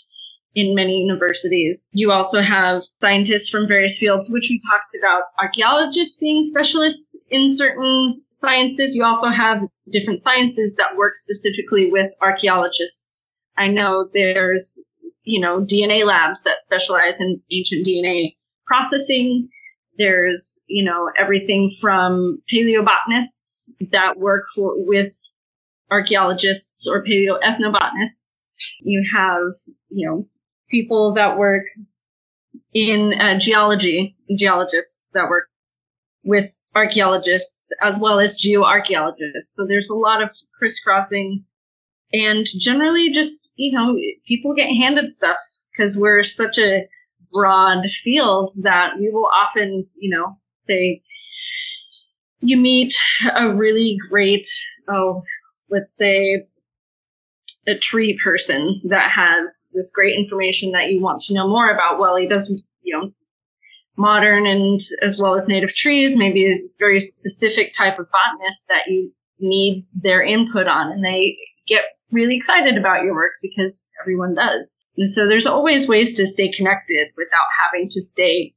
in many universities. You also have scientists from various fields, which we talked about archaeologists being specialists in certain sciences. You also have different sciences that work specifically with archaeologists. I know there's you know, DNA labs that specialize in ancient DNA processing. There's, you know, everything from paleobotanists that work for, with archaeologists or paleoethnobotanists. You have, you know, people that work in uh, geology, geologists that work with archaeologists as well as geoarchaeologists. So there's a lot of crisscrossing and generally just you know people get handed stuff because we're such a broad field that we will often you know say you meet a really great oh let's say a tree person that has this great information that you want to know more about. Well he does you know modern and as well as native trees maybe a very specific type of botanist that you need their input on. And they get really excited about your work because everyone does. And so there's always ways to stay connected without having to stay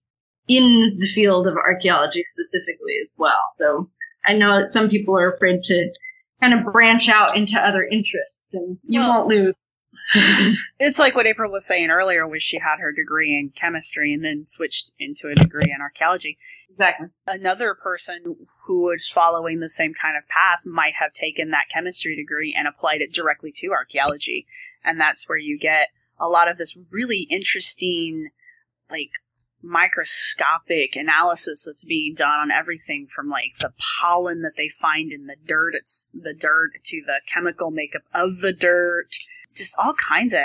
in the field of archaeology specifically as well. So I know that some people are afraid to kind of branch out into other interests and you well, won't lose. it's like what April was saying earlier was she had her degree in chemistry and then switched into a degree in archaeology. Exactly. Another person who was following the same kind of path might have taken that chemistry degree and applied it directly to archaeology. And that's where you get a lot of this really interesting, like, microscopic analysis that's being done on everything from like the pollen that they find in the dirt it's the dirt to the chemical makeup of the dirt just all kinds of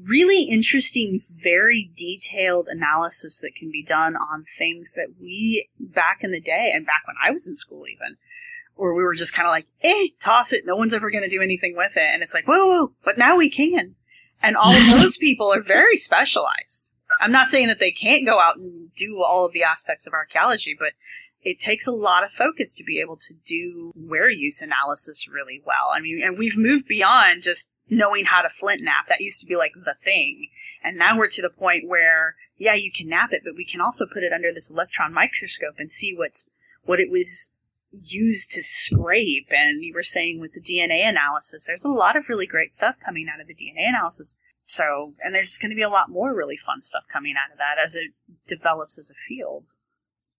really interesting, very detailed analysis that can be done on things that we back in the day and back when I was in school even, where we were just kind of like, eh, toss it. No one's ever going to do anything with it. And it's like, whoa, whoa, but now we can. And all of those people are very specialized. I'm not saying that they can't go out and do all of the aspects of archaeology, but it takes a lot of focus to be able to do wear use analysis really well. I mean, and we've moved beyond just knowing how to flint knap. That used to be like the thing. And now we're to the point where, yeah, you can knap it, but we can also put it under this electron microscope and see what's, what it was used to scrape. And you were saying with the DNA analysis, there's a lot of really great stuff coming out of the DNA analysis. So, and there's going to be a lot more really fun stuff coming out of that as it develops as a field.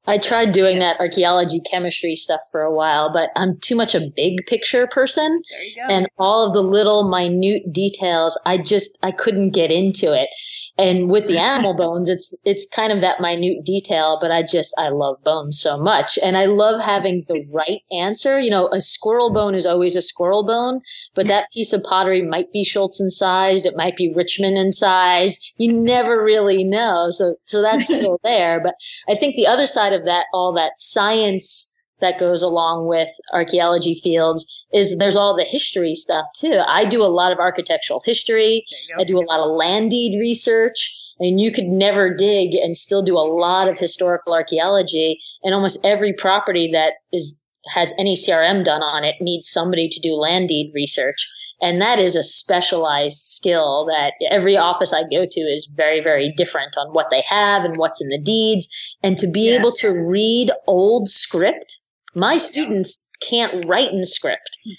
I tried doing that archaeology chemistry stuff for a while, but I'm too much a big picture person. And all of the little minute details, I just, I couldn't get into it. And with the animal bones, it's, it's kind of that minute detail, but I just, I love bones so much. And I love having the right answer. You know, a squirrel bone is always a squirrel bone, but that piece of pottery might be Schultz Incised. It might be Richmond Incised. You never really know. So, so that's still there. But I think the other side of that, all that science that goes along with archaeology fields is there's all the history stuff too. I do a lot of architectural history. I do a lot of land deed research. and you could never dig and still do a lot of historical archaeology and almost every property that is has any CRM done on it needs somebody to do land deed research. And that is a specialized skill that every office I go to is very, very different on what they have and what's in the deeds. And to be yeah. able to read old script, my students can't write in script. Hmm.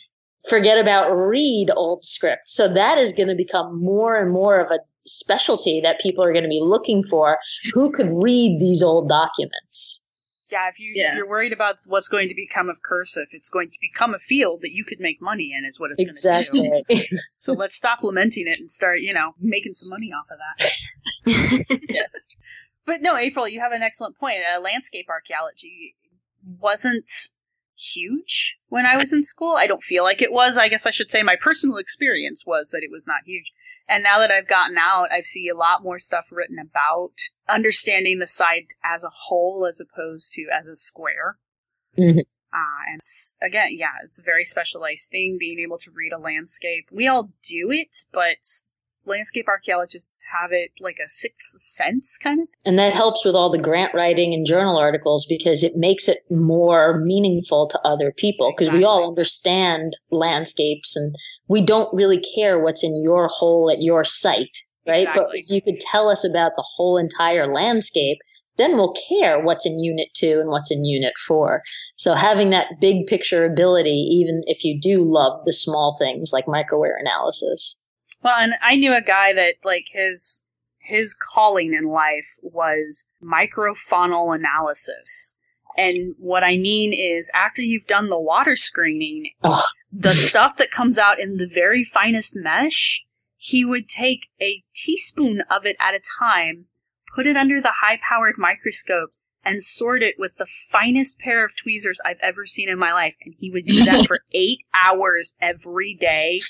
Forget about read old script. So that is going to become more and more of a specialty that people are going to be looking for who could read these old documents. Yeah, if you yeah. if you're worried about what's going to become of cursive, it's going to become a field that you could make money in. Is what it's exactly. going to do. so let's stop lamenting it and start, you know, making some money off of that. yeah. But no, April, you have an excellent point. Uh, landscape archaeology wasn't huge when I was in school. I don't feel like it was. I guess I should say my personal experience was that it was not huge. And now that I've gotten out, I see a lot more stuff written about understanding the site as a whole as opposed to as a square. Mm-hmm. Uh, and again, yeah, it's a very specialized thing being able to read a landscape. We all do it, but landscape archaeologists have it like a sixth sense kind of. And that helps with all the grant writing and journal articles because it makes it more meaningful to other people because exactly. we all understand landscapes and we don't really care what's in your hole at your site. Right. Exactly. But if you could tell us about the whole entire landscape, then we'll care what's in unit two and what's in unit four. So having that big picture ability, even if you do love the small things like microwear analysis. Well, and I knew a guy that like his his calling in life was microfaunal analysis. And what I mean is after you've done the water screening, the stuff that comes out in the very finest mesh, he would take a teaspoon of it at a time, put it under the high powered microscope, and sort it with the finest pair of tweezers I've ever seen in my life. And he would do that for eight hours every day,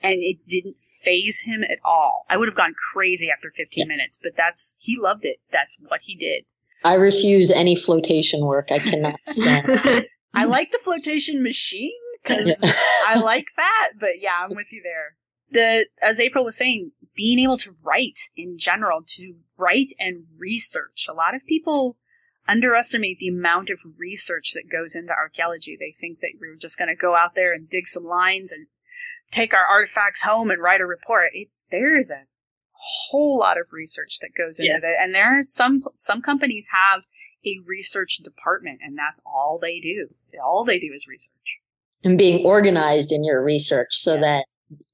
and it didn't faze him at all. I would have gone crazy after 15 minutes, but that's he loved it. That's what he did. I refuse any flotation work. I cannot stand. I like the flotation machine because yeah. I like that, but yeah, I'm with you there. The as April was saying, being able to write in general, to write and research. A lot of people underestimate the amount of research that goes into archaeology. They think that we're just going to go out there and dig some lines and take our artifacts home and write a report. It, there is a whole lot of research that goes into yeah. it, and there are some some companies have a research department, and that's all they do. All they do is research. And being organized in your research so yes. that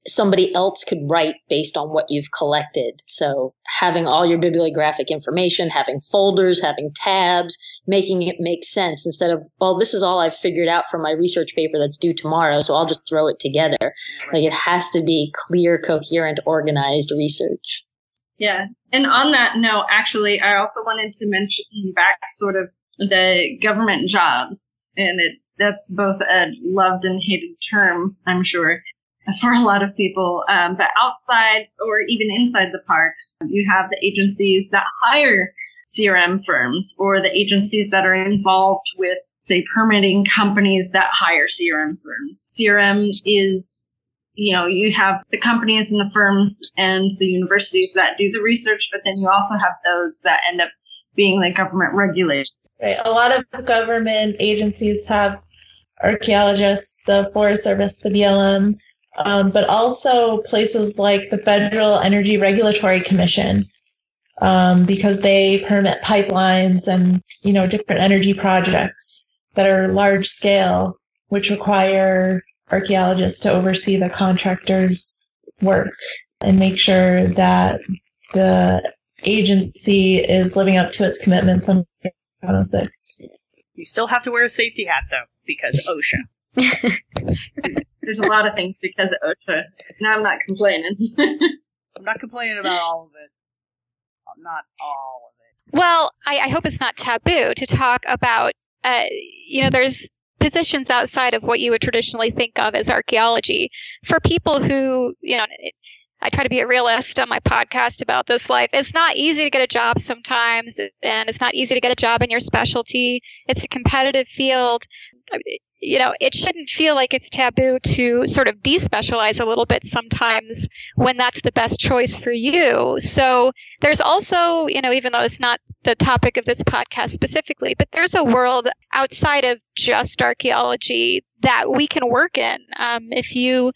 somebody else could write based on what you've collected. So having all your bibliographic information, having folders, having tabs, making it make sense instead of, well, this is all I've figured out from my research paper that's due tomorrow. So I'll just throw it together. Like it has to be clear, coherent, organized research. Yeah. And on that note, actually, I also wanted to mention back sort of the government jobs and it, that's both a loved and hated term, I'm sure for a lot of people. Um, but outside or even inside the parks, you have the agencies that hire CRM firms or the agencies that are involved with, say, permitting companies that hire CRM firms. CRM is, you know, you have the companies and the firms and the universities that do the research, but then you also have those that end up being the government regulated. Right. A lot of government agencies have archaeologists, the Forest Service, the BLM, um, but also places like the Federal Energy Regulatory Commission, um, because they permit pipelines and you know different energy projects that are large scale, which require archaeologists to oversee the contractors' work and make sure that the agency is living up to its commitments on 106. You still have to wear a safety hat though, because OSHA. There's a lot of things because of OSHA. No, I'm not complaining. I'm not complaining about all of it. Not all of it. Well, I, I hope it's not taboo to talk about, uh, you know, there's positions outside of what you would traditionally think of as archaeology. For people who, you know, I try to be a realist on my podcast about this life. It's not easy to get a job sometimes, and it's not easy to get a job in your specialty. It's a competitive field you know, it shouldn't feel like it's taboo to sort of despecialize a little bit sometimes when that's the best choice for you. So there's also, you know, even though it's not the topic of this podcast specifically, but there's a world outside of just archaeology that we can work in. Um, if you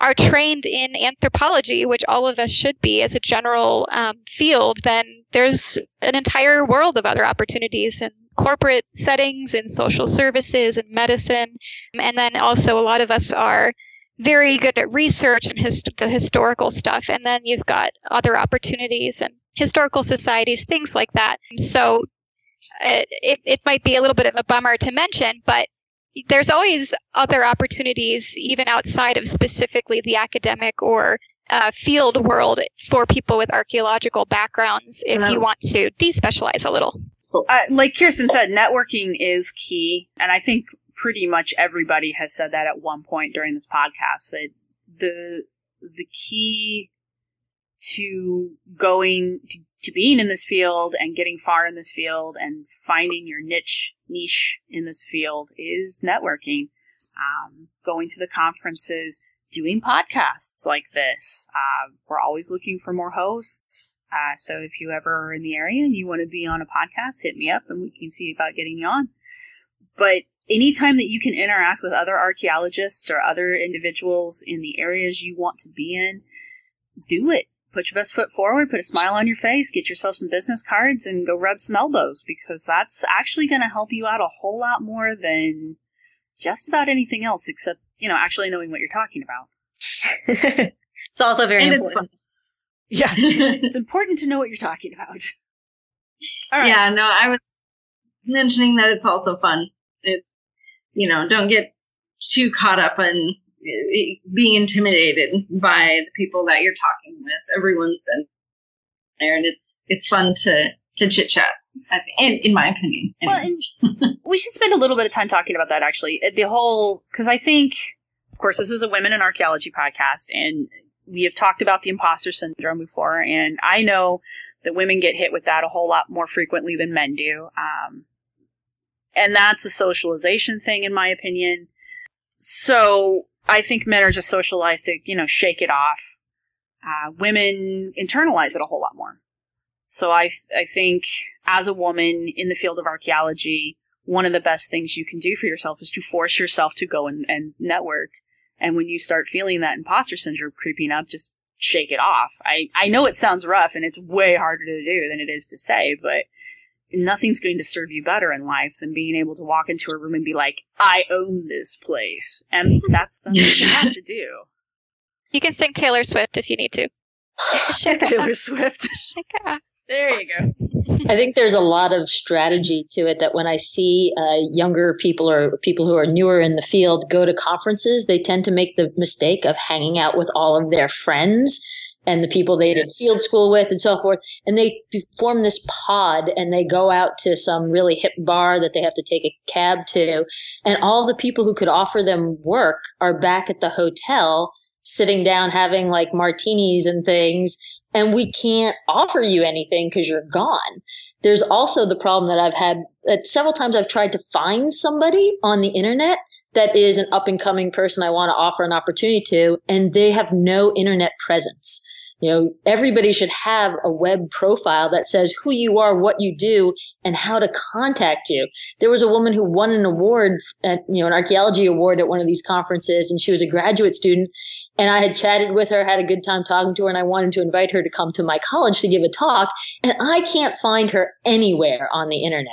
are trained in anthropology, which all of us should be as a general um, field, then there's an entire world of other opportunities in corporate settings, in social services, and medicine. And then also, a lot of us are very good at research and hist- the historical stuff. And then you've got other opportunities and historical societies, things like that. So it, it might be a little bit of a bummer to mention, but there's always other opportunities, even outside of specifically the academic or uh, field world, for people with archaeological backgrounds if you want to despecialize a little. Uh, like Kirsten said, networking is key, and I think pretty much everybody has said that at one point during this podcast. That the the key to going to, to being in this field and getting far in this field and finding your niche niche in this field is networking. Um, going to the conferences, doing podcasts like this. Uh, we're always looking for more hosts. Uh, so if you ever are in the area and you want to be on a podcast, hit me up and we can see about getting you on. But anytime that you can interact with other archaeologists or other individuals in the areas you want to be in, do it. Put your best foot forward, put a smile on your face, get yourself some business cards, and go rub some elbows because that's actually going to help you out a whole lot more than just about anything else, except, you know, actually knowing what you're talking about. it's also very And important. It's. Yeah. it's important to know what you're talking about. All right. Yeah, no, I was mentioning that it's also fun. It, you know, don't get too caught up in uh, being intimidated by the people that you're talking with. Everyone's been there, and it's it's fun to to chit chat. In, in my opinion, Well, anyway. and we should spend a little bit of time talking about that actually. The whole, because I think, of course, this is a women in archaeology podcast, and we have talked about the imposter syndrome before, and I know that women get hit with that a whole lot more frequently than men do. Um, and that's a socialization thing, in my opinion. So I think men are just socialized to, you know, shake it off. Uh, women internalize it a whole lot more. So I, I think as a woman in the field of archaeology, one of the best things you can do for yourself is to force yourself to go and, and network. And when you start feeling that imposter syndrome creeping up, just shake it off. I, I know it sounds rough and it's way harder to do than it is to say, but nothing's going to serve you better in life than being able to walk into a room and be like, I own this place. And that's, that's what you have to do. You can sing Taylor Swift if you need to. Taylor Swift. Shake it off. There you go. I think there's a lot of strategy to it that when I see uh, younger people or people who are newer in the field go to conferences, they tend to make the mistake of hanging out with all of their friends and the people they did field school with and so forth. And they form this pod and they go out to some really hip bar that they have to take a cab to. And all the people who could offer them work are back at the hotel sitting down having like martinis and things and we can't offer you anything because you're gone. There's also the problem that I've had that several times I've tried to find somebody on the internet that is an up and coming person I want to offer an opportunity to, and they have no internet presence. You know, everybody should have a web profile that says who you are, what you do, and how to contact you. There was a woman who won an award, at, you know, an archaeology award at one of these conferences, and she was a graduate student. And I had chatted with her, had a good time talking to her, and I wanted to invite her to come to my college to give a talk. And I can't find her anywhere on the internet.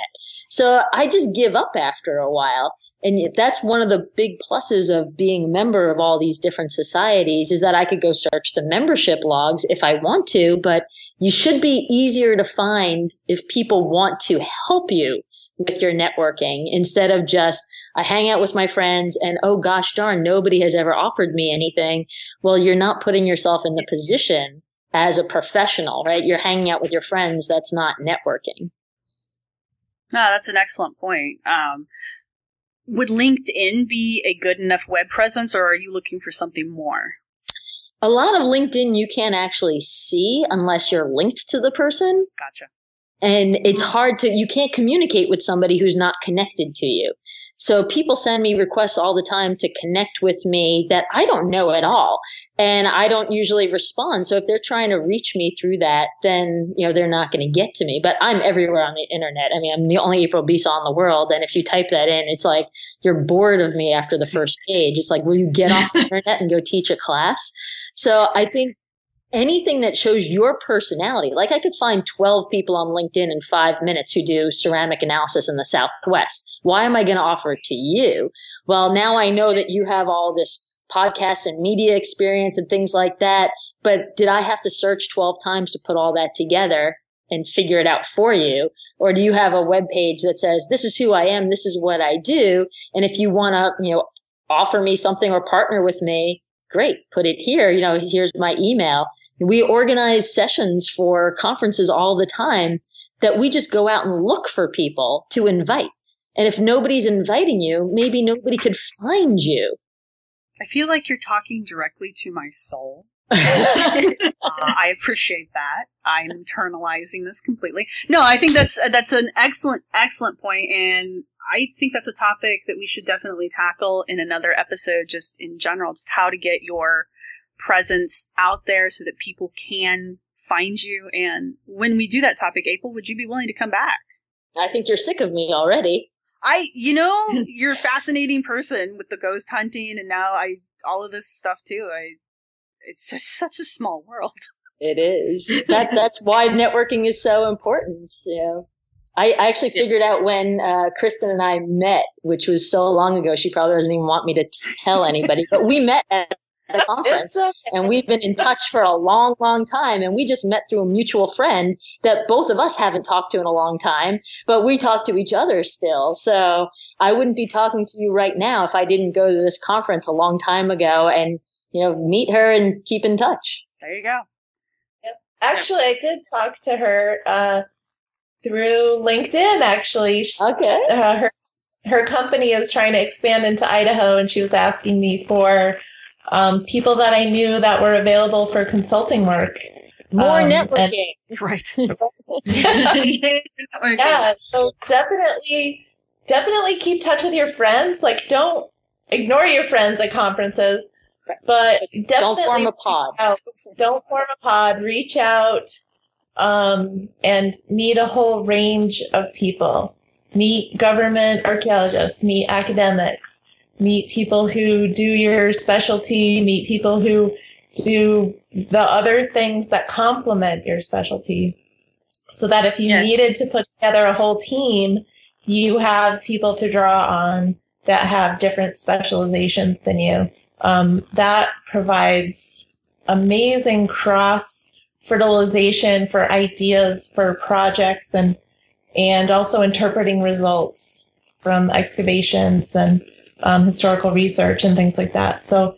So I just give up after a while. And that's one of the big pluses of being a member of all these different societies is that I could go search the membership logs if I want to, but you should be easier to find if people want to help you with your networking instead of just I hang out with my friends and oh gosh darn nobody has ever offered me anything. Well, you're not putting yourself in the position as a professional, right? You're hanging out with your friends. That's not networking. No, that's an excellent point. Um, would LinkedIn be a good enough web presence, or are you looking for something more? A lot of LinkedIn you can't actually see unless you're linked to the person. Gotcha. And it's hard to, you can't communicate with somebody who's not connected to you. So people send me requests all the time to connect with me that I don't know at all. And I don't usually respond. So if they're trying to reach me through that, then, you know, they're not going to get to me. But I'm everywhere on the internet. I mean, I'm the only April Beisaw in the world. And if you type that in, it's like you're bored of me after the first page. It's like, will you get off the internet and go teach a class? So I think anything that shows your personality. Like I could find 12 people on LinkedIn in five minutes who do ceramic analysis in the Southwest. Why am I going to offer it to you? Well, now I know that you have all this podcast and media experience and things like that. But did I have to search 12 times to put all that together and figure it out for you? Or do you have a web page that says, this is who I am. This is what I do. And if you want to, you know, offer me something or partner with me, great, put it here. You know, here's my email. We organize sessions for conferences all the time that we just go out and look for people to invite. And if nobody's inviting you, maybe nobody could find you. I feel like you're talking directly to my soul. uh, I appreciate that. I'm internalizing this completely. No, I think that's that's an excellent excellent point, and I think that's a topic that we should definitely tackle in another episode, just in general, just how to get your presence out there so that people can find you. And when we do that topic, April, would you be willing to come back? I think you're sick of me already. I, you know, you're a fascinating person with the ghost hunting, and now I all of this stuff too. I, it's just such a small world. It is. that that's why networking is so important. You know. I, I actually figured out when uh, Kristen and I met, which was so long ago. She probably doesn't even want me to tell anybody, but we met at a conference okay. and we've been in touch for a long, long time. And we just met through a mutual friend that both of us haven't talked to in a long time, but we talk to each other still. So I wouldn't be talking to you right now if I didn't go to this conference a long time ago and, you know, meet her and keep in touch. There you go. Yep. Actually, I did talk to her. Uh, through LinkedIn, actually. Okay. Uh, her her company is trying to expand into Idaho, and she was asking me for um, people that I knew that were available for consulting work. More um, networking, and, right? yeah. So definitely, definitely keep touch with your friends. Like, don't ignore your friends at conferences, but definitely don't form a pod. Don't form a pod. Reach out um, and meet a whole range of people. Meet government archaeologists, meet academics, meet people who do your specialty, meet people who do the other things that complement your specialty. So that if you yes. needed to put together a whole team, you have people to draw on that have different specializations than you. Um, that provides amazing cross fertilization for ideas for projects and and also interpreting results from excavations and um, historical research and things like that. So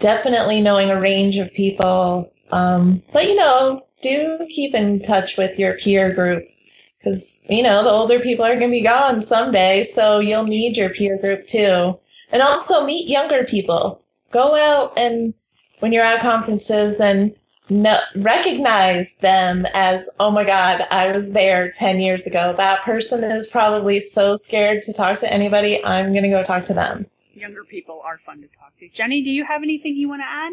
definitely knowing a range of people. Um, but you know, do keep in touch with your peer group because you know the older people are going to be gone someday, so you'll need your peer group too. And also meet younger people. Go out and when you're at conferences and no, recognize them as, oh my God, I was there 10 years ago. That person is probably so scared to talk to anybody. I'm going to go talk to them. Younger people are fun to talk to. Jenny, do you have anything you want to add?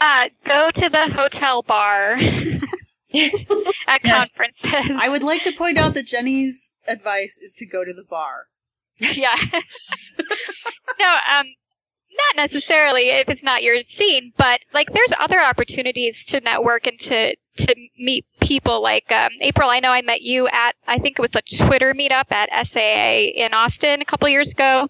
Uh, go to the hotel bar at conferences. I would like to point out that Jenny's advice is to go to the bar. yeah. no, um, not necessarily if it's not your scene, but like there's other opportunities to network and to to meet people. Like um, April, I know I met you at I think it was a Twitter meetup at SAA in Austin a couple years ago.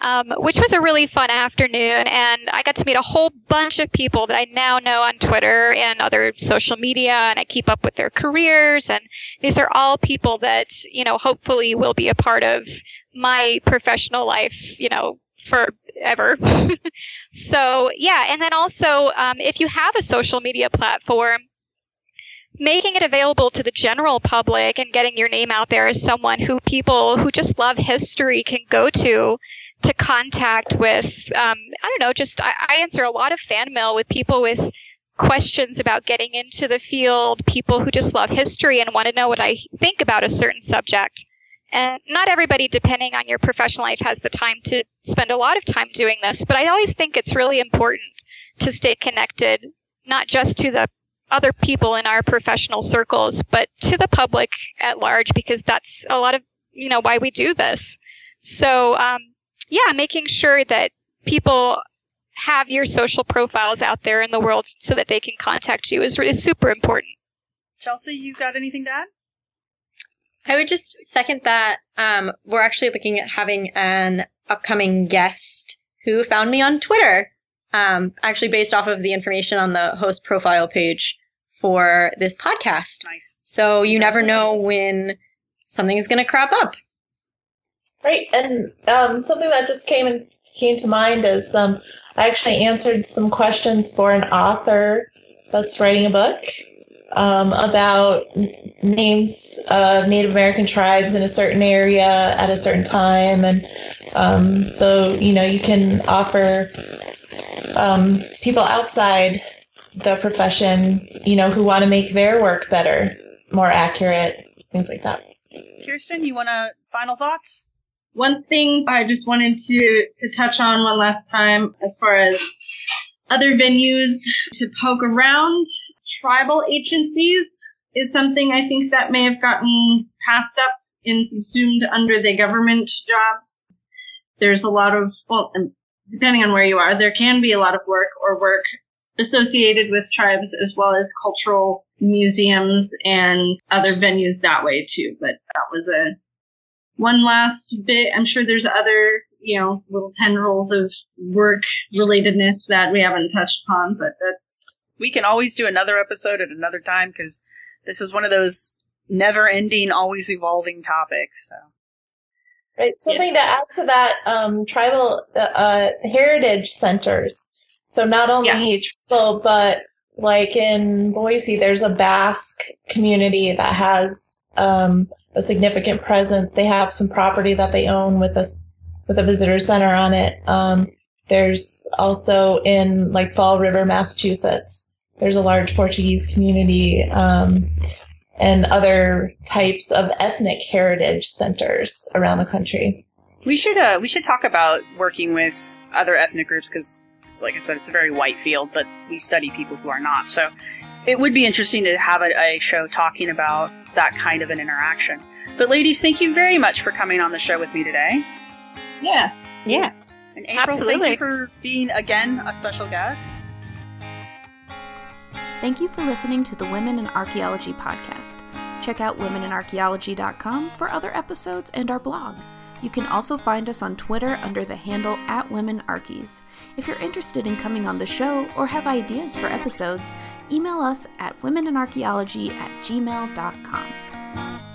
Um, which was a really fun afternoon. And I got to meet a whole bunch of people that I now know on Twitter and other social media, and I keep up with their careers. And these are all people that, you know, hopefully will be a part of my professional life, you know, forever. so yeah, and then also um, if you have a social media platform, making it available to the general public and getting your name out there as someone who people who just love history can go to to contact with um, i don't know just I, I answer a lot of fan mail with people with questions about getting into the field people who just love history and want to know what i think about a certain subject And not everybody, depending on your professional life, has the time to spend a lot of time doing this. But I always think it's really important to stay connected, not just to the other people in our professional circles, but to the public at large, because that's a lot of, you know, why we do this. So, um, yeah, making sure that people have your social profiles out there in the world so that they can contact you is, is super important. Chelsea, you got anything to add? I would just second that. Um, we're actually looking at having an upcoming guest who found me on Twitter, um, actually based off of the information on the host profile page for this podcast. Nice. So you never know when something is going to crop up. Right, and um, something that just came in, came to mind is um, I actually answered some questions for an author that's writing a book um, about names of Native American tribes in a certain area at a certain time. And um, so, you know, you can offer um, people outside the profession, you know, who want to make their work better, more accurate, things like that. Kirsten, you want to final thoughts? One thing I just wanted to, to touch on one last time as far as other venues to poke around tribal agencies is something I think that may have gotten passed up and subsumed under the government jobs. There's a lot of, well, depending on where you are, there can be a lot of work or work associated with tribes as well as cultural museums and other venues that way too. But that was a one last bit. I'm sure there's other, you know, little tendrils of work relatedness that we haven't touched upon, but that's we can always do another episode at another time because this is one of those never ending, always evolving topics. So. Right. Something yeah. to add to that, um, tribal uh, uh, heritage centers. So not only yeah. tribal, but like in Boise, there's a Basque community that has um, a significant presence. They have some property that they own with us with a visitor center on it. Um, there's also in like Fall River, Massachusetts, there's a large Portuguese community um, and other types of ethnic heritage centers around the country. We should uh, we should talk about working with other ethnic groups because, like I said, it's a very white field, but we study people who are not. So it would be interesting to have a, a show talking about that kind of an interaction. But ladies, thank you very much for coming on the show with me today. Yeah. Yeah. And April, Absolutely. thank you for being again a special guest. Thank you for listening to the Women in Archaeology podcast. Check out womeninarchaeology.com for other episodes and our blog. You can also find us on Twitter under the handle at WomenArchies. If you're interested in coming on the show or have ideas for episodes, email us at womeninarchaeology at gmail.com.